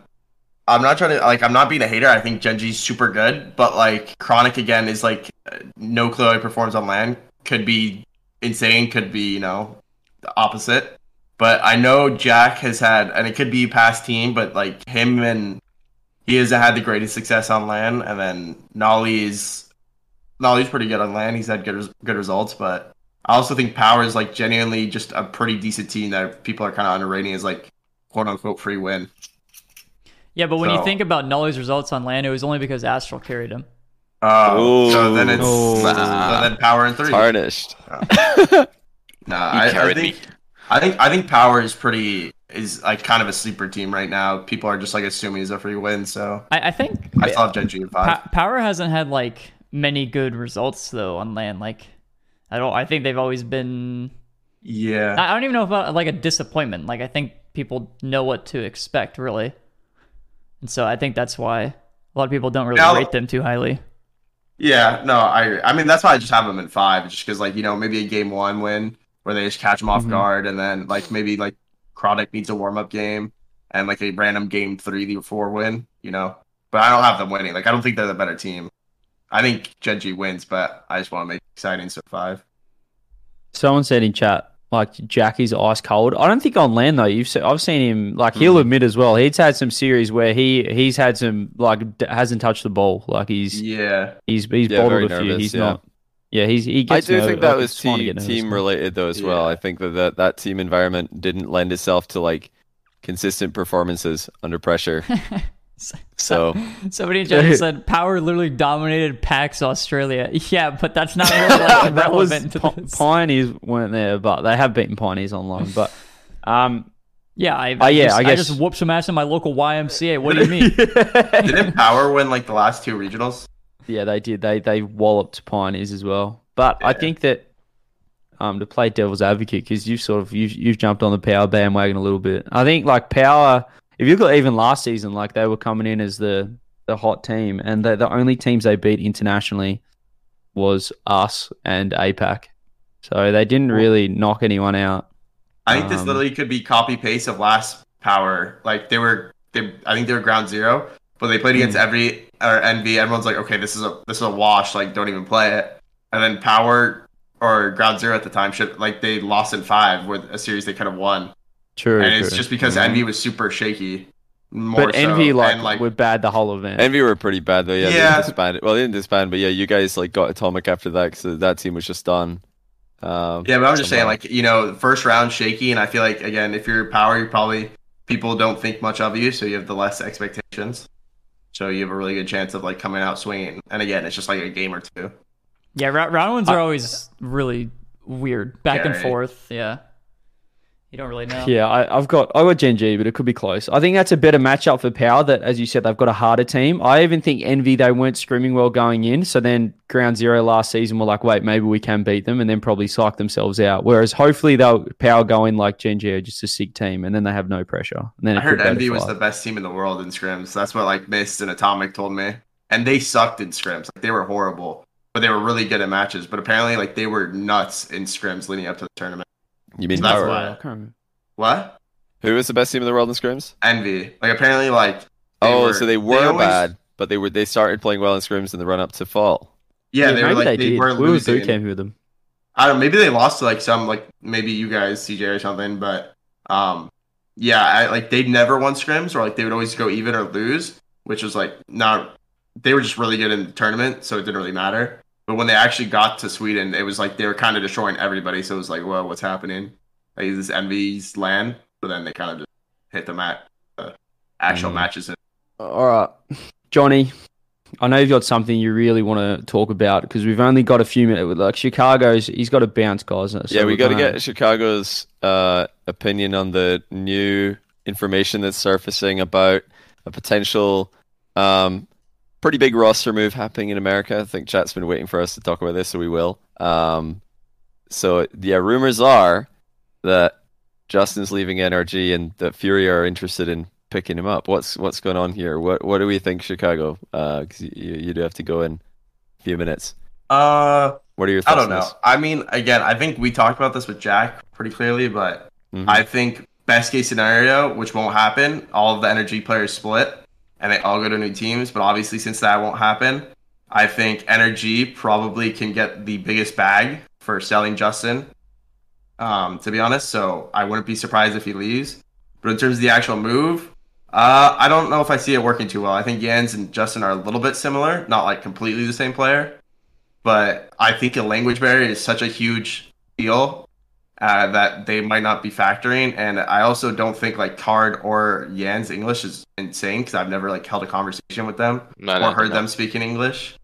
I'm not trying to like. I'm not being a hater. I think Gen G's super good, but like Chronic again is like no clue he performs on LAN. Could be insane. Could be you know the opposite. But I know Jack has had, and it could be past team, but like him and he hasn't had the greatest success on LAN, and then Nolly's Nolly's pretty good on LAN. He's had good good results, but I also think Power is like genuinely just a pretty decent team that people are kind of underrating as like quote unquote free win. Yeah, but when you think about Nolly's results on LAN, it was only because Aztral carried him. Oh, so then it's Ooh. so then Power and three. Tarnished. Nah, I, I think me. I think I think Power is pretty is like kind of a sleeper team right now. People are just like assuming he's a free win, so I, I think I still have Gen G in five. Pa- Power hasn't had like many good results though on LAN. Like, I don't. I think they've always been. yeah, I I don't even know about like a disappointment. Like, I think people know what to expect really, and so I think that's why a lot of people don't really Now- rate them too highly. yeah. No, I I mean that's why I just have them in five, just because like you know maybe a game one win where they just catch them off Mhm. guard, and then like maybe like Chronic needs a warm up game, and like a random game three or four win, you know. But I don't have them winning. Like I don't think they're the better team. I think Gen G wins, but I just want to make it exciting. So five. Someone said in chat, like Jackie's ice cold. I don't think on LAN though. You've se- I've seen him like he'll Mhm. admit as well. He's had some series where he he's had some like d- hasn't touched the ball. Like he's Yeah. he's he's Yeah, bottled a few. nervous, he's yeah. not. Yeah, he's he I do nerv- think that like, was it's fine to team team related though as well. I think that, that that team environment didn't lend itself to like consistent performances under pressure. So Somebody in chat said Power literally dominated PAX Australia. Yeah, but that's not really like, that was relevant to Pi- this. Pioneers weren't there, but they have beaten Pioneers online. But um, Yeah, I, Uh, yeah, just, I guess- I just whooped some ass in my local YMCA. What do you mean? Didn't Power win like the last two regionals? Yeah, they did. They they walloped Pioneers as well. But I think that um to play devil's advocate because you've sort of you've, you've jumped on the power bandwagon a little bit. I think like power. If you look at even last season, like they were coming in as the the hot team, and the the only teams they beat internationally was us and APAC. So they didn't really knock anyone out. I think this Um, literally could be copy paste of last Power. Like they were, they I think they were ground zero, but they played against every or NV. Everyone's like, okay, this is a this is a wash. Like don't even play it. And then Power or ground zero at the time should like they lost in five with a series they could have won. True, and it's true. just because Mhm. Envy was super shaky. More but so, Envy like, and, like were bad the whole event. Envy were pretty bad though. Yeah, they Yeah. disbanded. Well, they didn't disband, but yeah, you guys like got Atomic after that because that team was just done. Um, Yeah, but I'm just saying, like you know, first round shaky, and I feel like again, if you're power, you probably people don't think much of you, so you have the less expectations. So you have a really good chance of like coming out swinging. And again, it's just like a game or two. Yeah, round ones are always really weird, back and Okay. forth. Yeah, you don't really know. Yeah, I, I've got I got Gen G, but it could be close. I think that's a better matchup for Power. That, as you said, they've got a harder team. I even think Envy they weren't screaming well going in. So then Ground Zero last season were like, wait, maybe we can beat them, and then probably psych themselves out. Whereas hopefully they'll Power go in like Gen G are just a sick team, and then they have no pressure. And then I heard could go to Envy was the best team in the world in scrims. That's what like Mist and Atomic told me, and they sucked in scrims. Like they were horrible, but they were really good at matches. But apparently, like they were nuts in scrims leading up to the tournament. You mean that's Power? why- I can't remember. What? Who was the best team in the world in scrims? Envy. Like apparently, like oh, were- so they were always- bad, but they were they started playing well in scrims in the run up to fall. Yeah, they were maybe like they, they, did. were we were losing. boot camping with them. I don't. Maybe they lost to like some like maybe you guys CJ or something, but um, yeah, I, like they'd never won scrims or like they would always go even or lose, which was like not. They were just really good in the tournament, so it didn't really matter. But when they actually got to Sweden, it was like they were kind of destroying everybody. So it was like, well, what's happening? Like is this Envy's land? But then they kind of just hit the at uh, actual Mhm. matches. And All right, Johnny. I know you've got something you really want to talk about because we've only got a few minutes. Like Chicago's, he's got to bounce, guys. So yeah, we got to gonna- get Chicago's uh, opinion on the new information that's surfacing about a potential um, pretty big roster move happening in America. I think chat's been waiting for us to talk about this, so we will. Um, so yeah, rumors are that Justin's leaving NRG and that Furia are interested in picking him up. What's what's going on here? What what do we think, Chicago? Because you, you do have to go in a few minutes. uh, What are your thoughts? I don't know. I mean, again, I think we talked about this with Jack pretty clearly, but Mhm. I think best case scenario, which won't happen, all of the energy players split and they all go to new teams. But obviously, since that won't happen, I think energy probably can get the biggest bag for selling Justin. Um, to be honest, so I wouldn't be surprised if he leaves. But in terms of the actual move, uh, I don't know if I see it working too well. I think Jens and Justin are a little bit similar, not like completely the same player, but I think a language barrier is such a huge deal uh, that they might not be factoring. And I also don't think like Card or Yan's English is insane because I've never like held a conversation with them No, or no, heard no. them speak in English.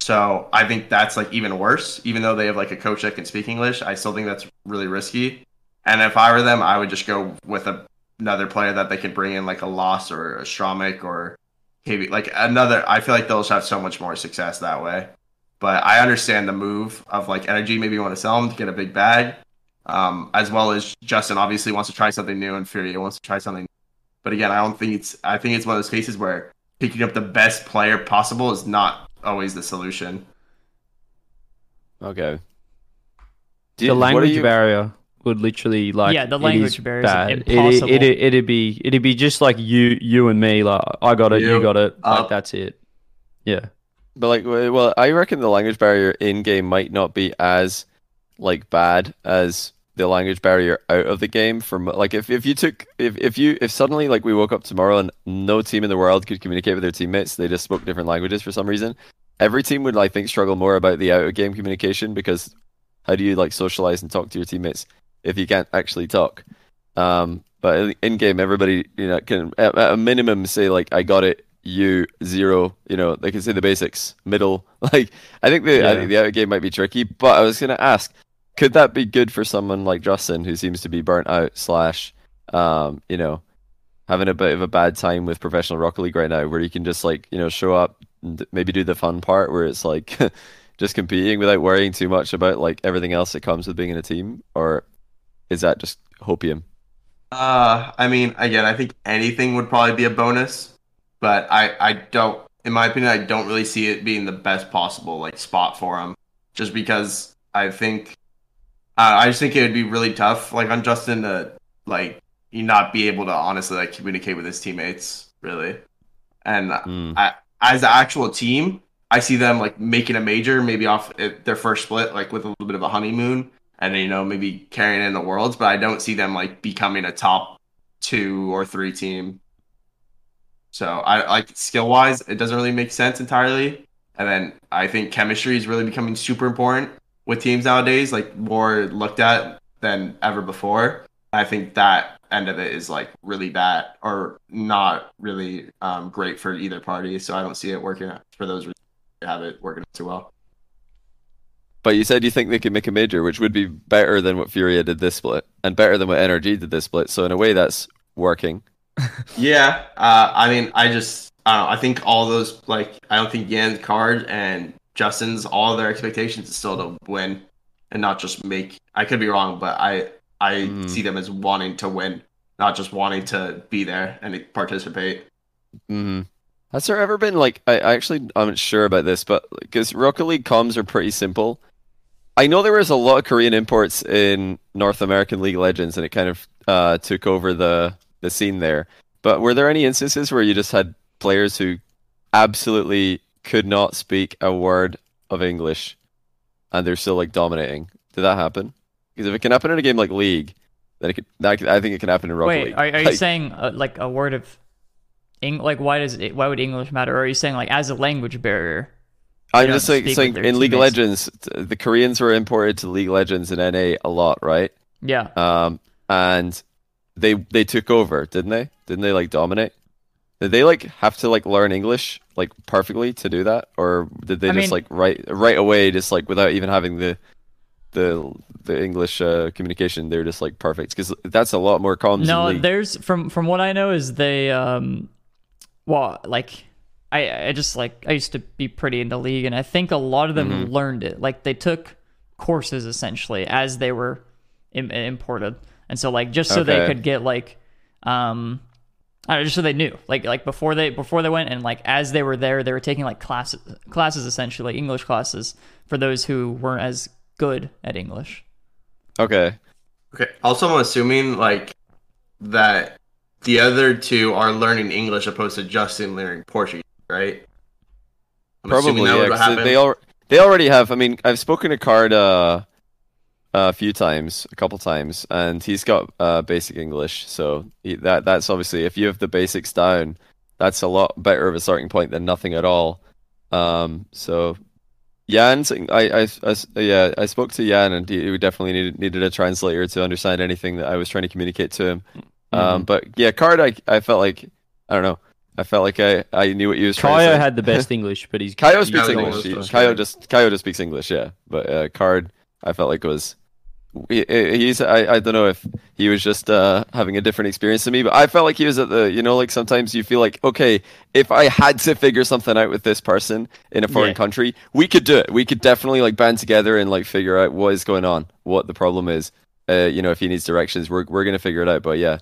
So I think that's like even worse. Even though they have like a coach that can speak English, I still think that's really risky. And if I were them, I would just go with a, another player that they could bring in, like a Loss or a Stramik or KB. Like another, I feel like they'll have so much more success that way. But I understand the move of like energy. Maybe you want to sell them to get a big bag, um, as well as Justin obviously wants to try something new and Furia wants to try something. New. But again, I don't think it's. I think it's one of those cases where picking up the best player possible is not always the solution. Okay. the Do you- what are language you- barrier would literally like Yeah, the language is barrier is bad. It- impossible. It, it, it'd be it'd be just like you you and me like I got it you, You got it like that's it yeah But like, well, I reckon the language barrier in game might not be as like bad as the language barrier out of the game. From like, if, if you took if, if you if suddenly like we woke up tomorrow and no team in the world could communicate with their teammates, they just spoke different languages for some reason. Every team would I think struggle more about the out of game communication because how do you like socialize and talk to your teammates if you can't actually talk? Um, but in game, everybody you know can at, at a minimum say like I got it, you zero. You know they can say the basics, middle. Like I think the I think the out game might be tricky. But I was gonna ask, could that be good for someone like Justin who seems to be burnt out slash, um, you know, having a bit of a bad time with professional Rocket League right now, where you can just like you know show up and maybe do the fun part where it's like just competing without worrying too much about like everything else that comes with being in a team, or is that just hopium? Uh, I mean, again, I think anything would probably be a bonus, but I, I don't, in my opinion, I don't really see it being the best possible like spot for him, just because I think, uh, I just think it would be really tough, like on Justin to like you not be able to honestly like communicate with his teammates, really, and Mm. I, as the actual team, I see them like making a major, maybe off it, their first split, like with a little bit of a honeymoon, and you know maybe carrying in the worlds. But I don't see them like becoming a top two or three team. So I like skill wise, it doesn't really make sense entirely. And then I think chemistry is really becoming super important with teams nowadays, like more looked at than ever before. I think that end of it is like really bad or not really um, great for either party. So I don't see it working for those reasons. Have it working too well. But you said you think they could make a major, which would be better than what Furia did this split, and better than what NRG did this split. So in a way, that's working. Yeah, uh, I mean, I just, I don't know. I think all those, like, I don't think Yan's card and Justin's, all their expectations is still to win and not just make. I could be wrong, but I, I Mm. see them as wanting to win, not just wanting to be there and participate. Mm-hmm. Has there ever been like I, I actually I'm not sure about this, but because Rocket League comms are pretty simple. I know there was a lot of Korean imports in North American League Legends, and it kind of uh, took over the the scene there. But were there any instances where you just had players who absolutely could not speak a word of English, and they're still like dominating? Did that happen? Because if it can happen in a game like League, then it could. That, could- I think it can happen in Rocket Wait, League. are, are you Like- saying uh, like a word of, Eng- like why does it, why would English matter? Or are you saying like as a language barrier? I'm just saying, saying in League of. Legends, the Koreans were imported to League of Legends in NA a lot, right? Yeah. Um, and they they took over, didn't they? Didn't they like dominate? Did they like have to like learn English like perfectly to do that, or did they I just mean- like right right away, just like without even having the the the English uh, communication, they're just like perfect? Because that's a lot more comms. No, there's from from what I know is they um, well like. I, I just like I used to be pretty into league, and I think a lot of them Mm-hmm. learned it. Like they took courses essentially as they were Im- imported, and so like just so they could get like um I don't know, just so they knew, like like before they before they went, and like as they were there, they were taking like classes classes essentially English classes for those who weren't as good at English. okay. Okay. Also, I'm assuming like that the other two are learning English opposed to Justin learning Portuguese, right? I'm assuming Probably, that yeah. would 'cause happen. they al- they already have. I mean, I've spoken to Card uh, a few times, a couple times, and he's got uh, basic English. So he, that that's obviously if you have the basics down, that's a lot better of a starting point than nothing at all. Um, so Jan, I, I, I, yeah, I spoke to Jan, and he, he definitely needed needed a translator to understand anything that I was trying to communicate to him. Um, but yeah, Card, I, I felt like I don't know. I felt like I, I knew what he was trying to Kyo had the best English, but he's Kyo speaks English. English He- does, Kyo yeah. just Kyo just speaks English, yeah. But uh, Card, I felt like was he- he's I, I don't know if he was just uh, having a different experience than me, but I felt like he was at the you know like sometimes you feel like okay if I had to figure something out with this person in a foreign Yeah. country, we could do it. We could definitely like band together and like figure out what is going on, what the problem is. Uh, you know, if he needs directions, we're we're gonna figure it out. But yeah,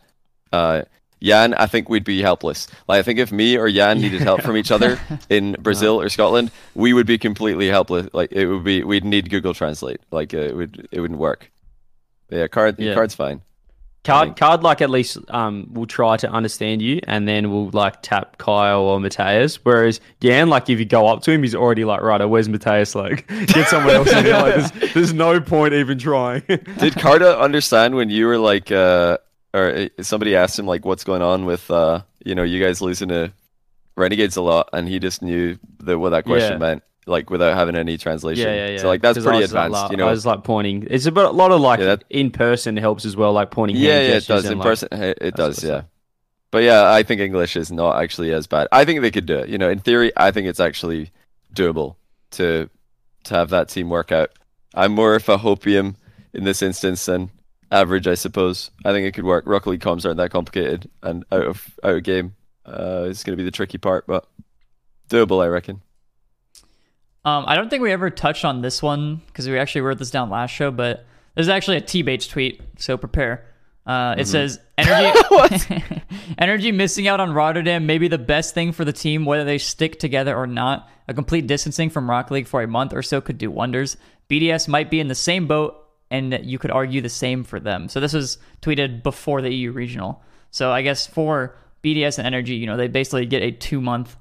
uh, Jan, I think we'd be helpless. Like I think if me or Jan needed help from each other in Brazil or Scotland, we would be completely helpless. Like it would be, we'd need Google Translate. Like uh, it would, it wouldn't work. Yeah, card, Yeah. card's fine. Card, card, like at least um, will try to understand you, and then will like tap Kyle or Mateus. Whereas Yan, like if you go up to him, he's already like, right, where's Mateus? Like, get someone else in there. Like, there's, there's no point even trying. Did Carta understand when you were like, uh, or uh, somebody asked him like, what's going on with, uh, you know, you guys losing to Renegades a lot, and he just knew that what that question Yeah. meant, like without having any translation. yeah, yeah, yeah. So like that's pretty advanced, like- you know. I was like pointing. It's a bit, a lot of like Yeah, that- in person helps as well, like pointing. yeah, yeah, it does in like- person. It, does, yeah. stuff. But yeah, I think English is not actually as bad. I think they could do it. You know, in theory, I think it's actually doable to to have that team work out. I'm more of a hopium in this instance than average, I suppose. I think it could work. Rocket League comms aren't that complicated, and out of out of game uh, is going to be the tricky part, but doable, I reckon. Um, I don't think we ever touched on this one because we actually wrote this down last show, but there's actually a T-Bates tweet, so prepare. Uh, Mm-hmm. it says energy energy missing out on Rotterdam may be the best thing for the team whether they stick together or not. A complete distancing from Rock League for a month or so could do wonders. BDS might be in the same boat, and you could argue the same for them. So this was tweeted before the EU regional. So I guess for BDS and Energy, you know, they basically get a two month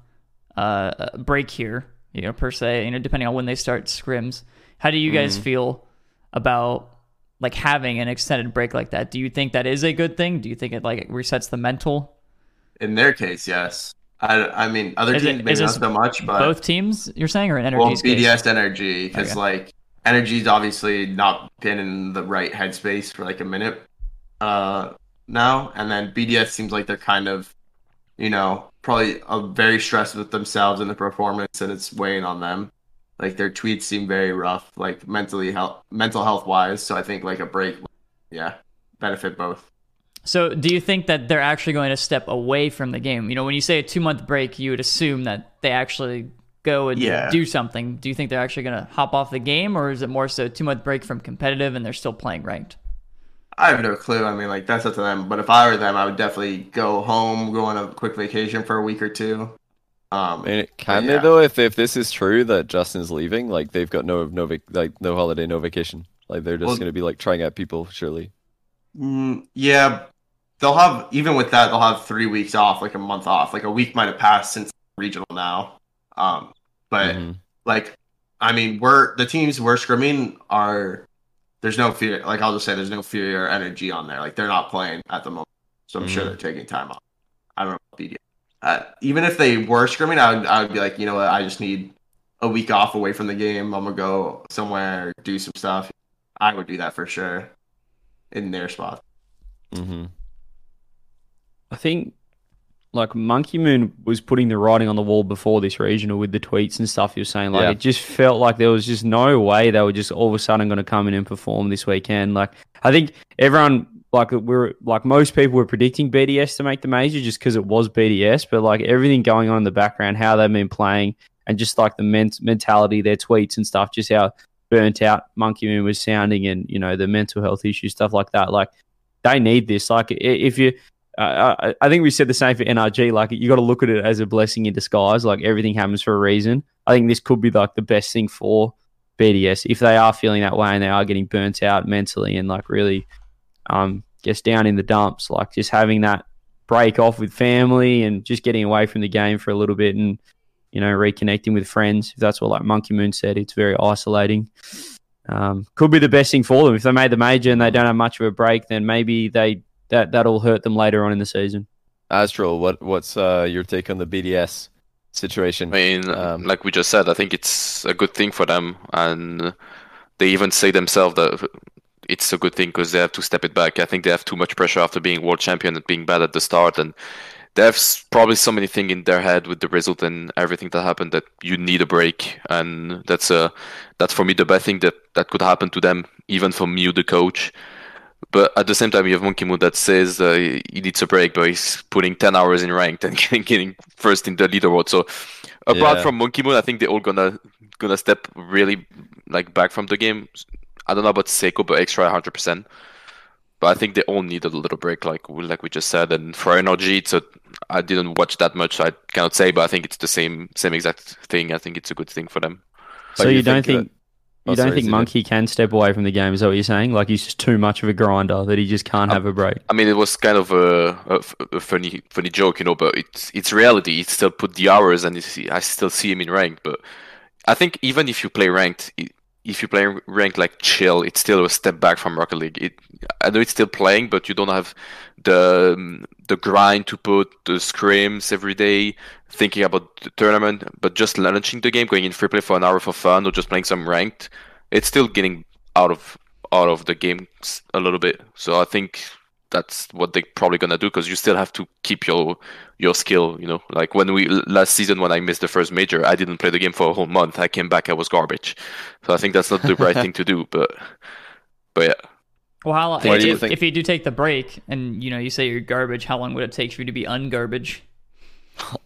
uh, break here, you know, per se, you know, depending on when they start scrims. How do you guys feel about like having an extended break like that? Do you think that is a good thing? Do you think it like resets the mental? In their case, yes. I, I mean, other Is it- teams maybe not so much, but Both teams, you're saying, or in well, Energy's case? BDS energy because Okay. like energy's obviously not been in the right headspace for like a minute uh now, and then BDS seems like they're kind of, you know, probably uh, very stressed with themselves and the performance, and it's weighing on them. Like their tweets seem very rough, like mentally health, mental health wise. So I think like a break, yeah, benefit both. So, do you think that they're actually going to step away from the game? You know, when you say a two month break, you would assume that they actually go and Yeah. do something. Do you think they're actually going to hop off the game, or is it more so two month break from competitive and they're still playing ranked? I have no clue. I mean, like that's up to them. But if I were them, I would definitely go home, go on a quick vacation for a week or two. Um, I mean, can yeah. they though? If if this is true that Justin's leaving, like they've got no no vac- like no holiday, no vacation. Like they're just Well- gonna be like trying out people, surely. Mm, yeah, they'll have even with that they'll have three weeks off, like a month off. Like a week might have passed since regional now. Um, but Mhm. like, I mean, we're the teams we're scrimming are there's no fear. Like I'll just say there's no fear or energy on there. Like they're not playing at the moment, so I'm sure Mhm. they're taking time off. I don't know. About BDS. Uh, even if they were scrimming, I would I would be like, you know what, I just need a week off away from the game. I'm gonna go somewhere, do some stuff. I would do that for sure in their spot. Mm-hmm. I think like Monkey Moon was putting the writing on the wall before this regional with the tweets and stuff he was saying. Like Yeah. it just felt like there was just no way they were just all of a sudden going to come in and perform this weekend. Like I think everyone like we're like most people were predicting BDS to make the major just because it was BDS, but like everything going on in the background, how they've been playing, and just like the men- mentality, their tweets and stuff, just how burnt out Monkey Moon was sounding, and you know the mental health issues, stuff like that. Like they need this. Like if you I, I think we said the same for NRG. Like you got to look at it as a blessing in disguise. Like everything happens for a reason. I think this could be like the best thing for BDS if they are feeling that way and they are getting burnt out mentally and like really, um, gets down in the dumps. Like just having that break off with family and just getting away from the game for a little bit and you know reconnecting with friends. If that's what like Monkey Moon said, it's very isolating. Um, could be the best thing for them if they made the major and they don't have much of a break. Then maybe they that that'll hurt them later on in the season. Aztral, what what's uh, your take on the BDS situation? I mean, Um, like we just said, I think it's a good thing for them, and they even say themselves that it's a good thing because they have to step it back. I think they have too much pressure after being world champion and being bad at the start, and they have probably so many things in their head with the result and everything that happened that you need a break, and that's a that's for me the best thing that that could happen to them, even from you, the coach. But at the same time, you have Monkey Moon that says uh, he needs a break, but he's putting 10 hours in ranked and getting, getting first in the leaderboard. So apart Yeah. from Monkey Moon, I think they're all gonna gonna step really like back from the game. I don't know about Seikoo, but extra 100%. But I think they all need a little break, like we- like we just said. And for energy, it's a, I didn't watch that much, so I cannot say. But I think it's the same same exact thing. I think it's a good thing for them. So But you, you don't think, uh, oh, you don't sorry, think. Monkey can step away from the game? Is that what you're saying? Like he's just too much of a grinder that he just can't Uh, have a break. I mean, it was kind of a funny funny joke, you know, but it's it's reality. He still put the hours, and I still see him in ranked. But I think even if you play ranked, i- if you play ranked like chill, it's still a step back from Rocket League. It, I know it's still playing, but you don't have the um, the grind to put the scrims every day, thinking about the tournament. But just launching the game, going in free play for an hour for fun, or just playing some ranked, it's still getting out of out of the game a little bit. So I think that's what they're probably gonna do because you still have to keep your your skill. You know, like when we last season when I missed the first major, I didn't play the game for a whole month. I came back, I was garbage. So I think that's not the right thing to do. But but yeah, Well, how long? If, do you if- think- if you do take the break and you know you say you're garbage, how long would it take for you to be ungarbage?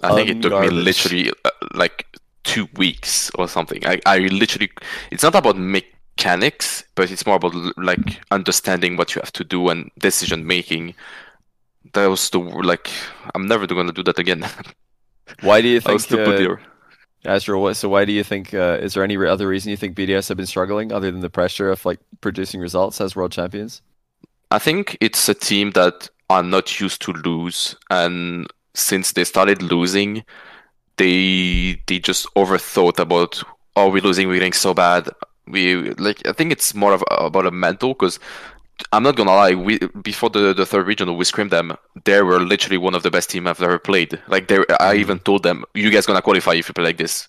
I think it took me literally uh, like two weeks or something. I I literally it's not about mechanics, but it's more about like understanding what you have to do and decision making. That was the like I'm never gonna do that again. Why do you think, stupid uh. What, so why do you think? Uh, is there any other reason you think BDS have been struggling other than the pressure of like producing results as world champions? I think it's a team that are not used to lose, and since they started losing, they they just overthought about oh we're losing, we're getting so bad. We like I think it's more of about a mental because I'm not gonna lie. We before the the third regional, we screamed them. They were literally one of the best team I've ever played. Like they, I even told them, you guys gonna qualify if you play like this.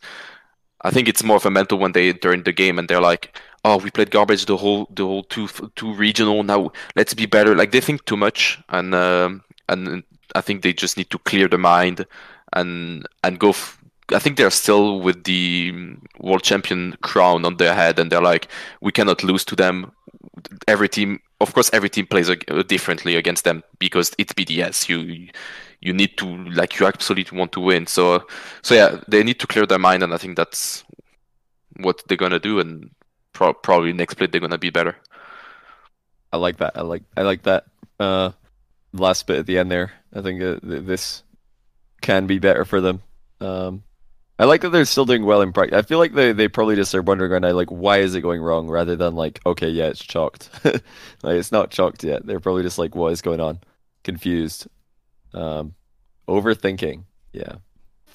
I think it's more of a mental when they enter in the game and they're like, oh, we played garbage the whole the whole two two regional. Now let's be better. Like they think too much, and um, and I think they just need to clear the mind and and go f- I think they're still with the mm, world champion crown on their head, and they're like, we cannot lose to them. Every team, of course, every team plays uh, differently against them because it's BDS. You you need to like you absolutely want to win. So so yeah, they need to clear their mind, and I think that's what they're gonna do. And pro- probably next split they're gonna be better. I like that. I like I like that. Uh, last bit at the end there. I think uh, th- this can be better for them. Um, I like that they're still doing well in practice. I feel like they, they probably just are wondering right now, like, why is it going wrong, rather than like, okay, yeah, it's chalked. like it's not chalked yet. They're probably just like, what is going on? Confused. Um, overthinking. Yeah,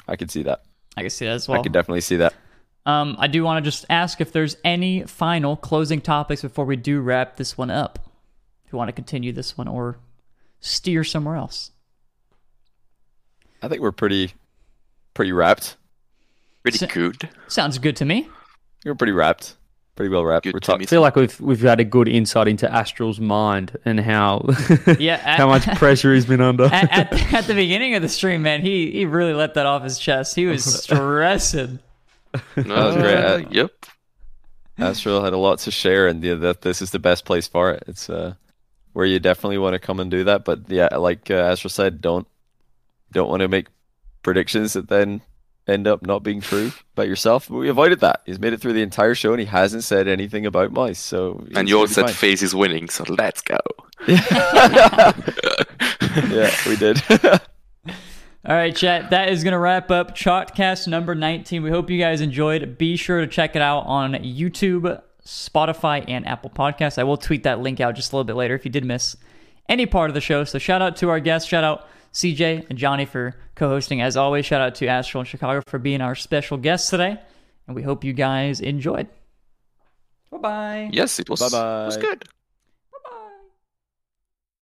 I can see that. I can see that as well. I can definitely see that. Um, I do want to just ask if there's any final closing topics before we do wrap this one up. If you want to continue this one or steer somewhere else. I think we're pretty, pretty wrapped. Pretty So- good. Sounds good to me. You're pretty wrapped. Pretty well wrapped. Good We're talking. I feel like we've we've had a good insight into Aztral's mind and how Yeah, how much pressure he's been under. at, at, at the beginning of the stream, man, he he really let that off his chest. He was stressing. No, That was great. Uh, yep. Aztral had a lot to share, and yeah, that this is the best place for it. It's uh, where you definitely want to come and do that. But yeah, like uh, Astral said, don't don't want to make predictions that then end up not being true about yourself. But we avoided that. He's made it through the entire show, and he hasn't said anything about mice. So And he's you all said fine. FaZe is winning, so let's go. yeah, we did. All right, chat. That is going to wrap up Chalked Cast number 19. We hope you guys enjoyed. Be sure to check it out on YouTube, Spotify, and Apple Podcasts. I will tweet that link out just a little bit later if you did miss any part of the show. So shout out to our guests. Shout out CJ and Johnny for co-hosting. As always, shout out to Aztral and Chicago for being our special guests today. And we hope you guys enjoyed. Bye-bye. Yes, it was, it was good.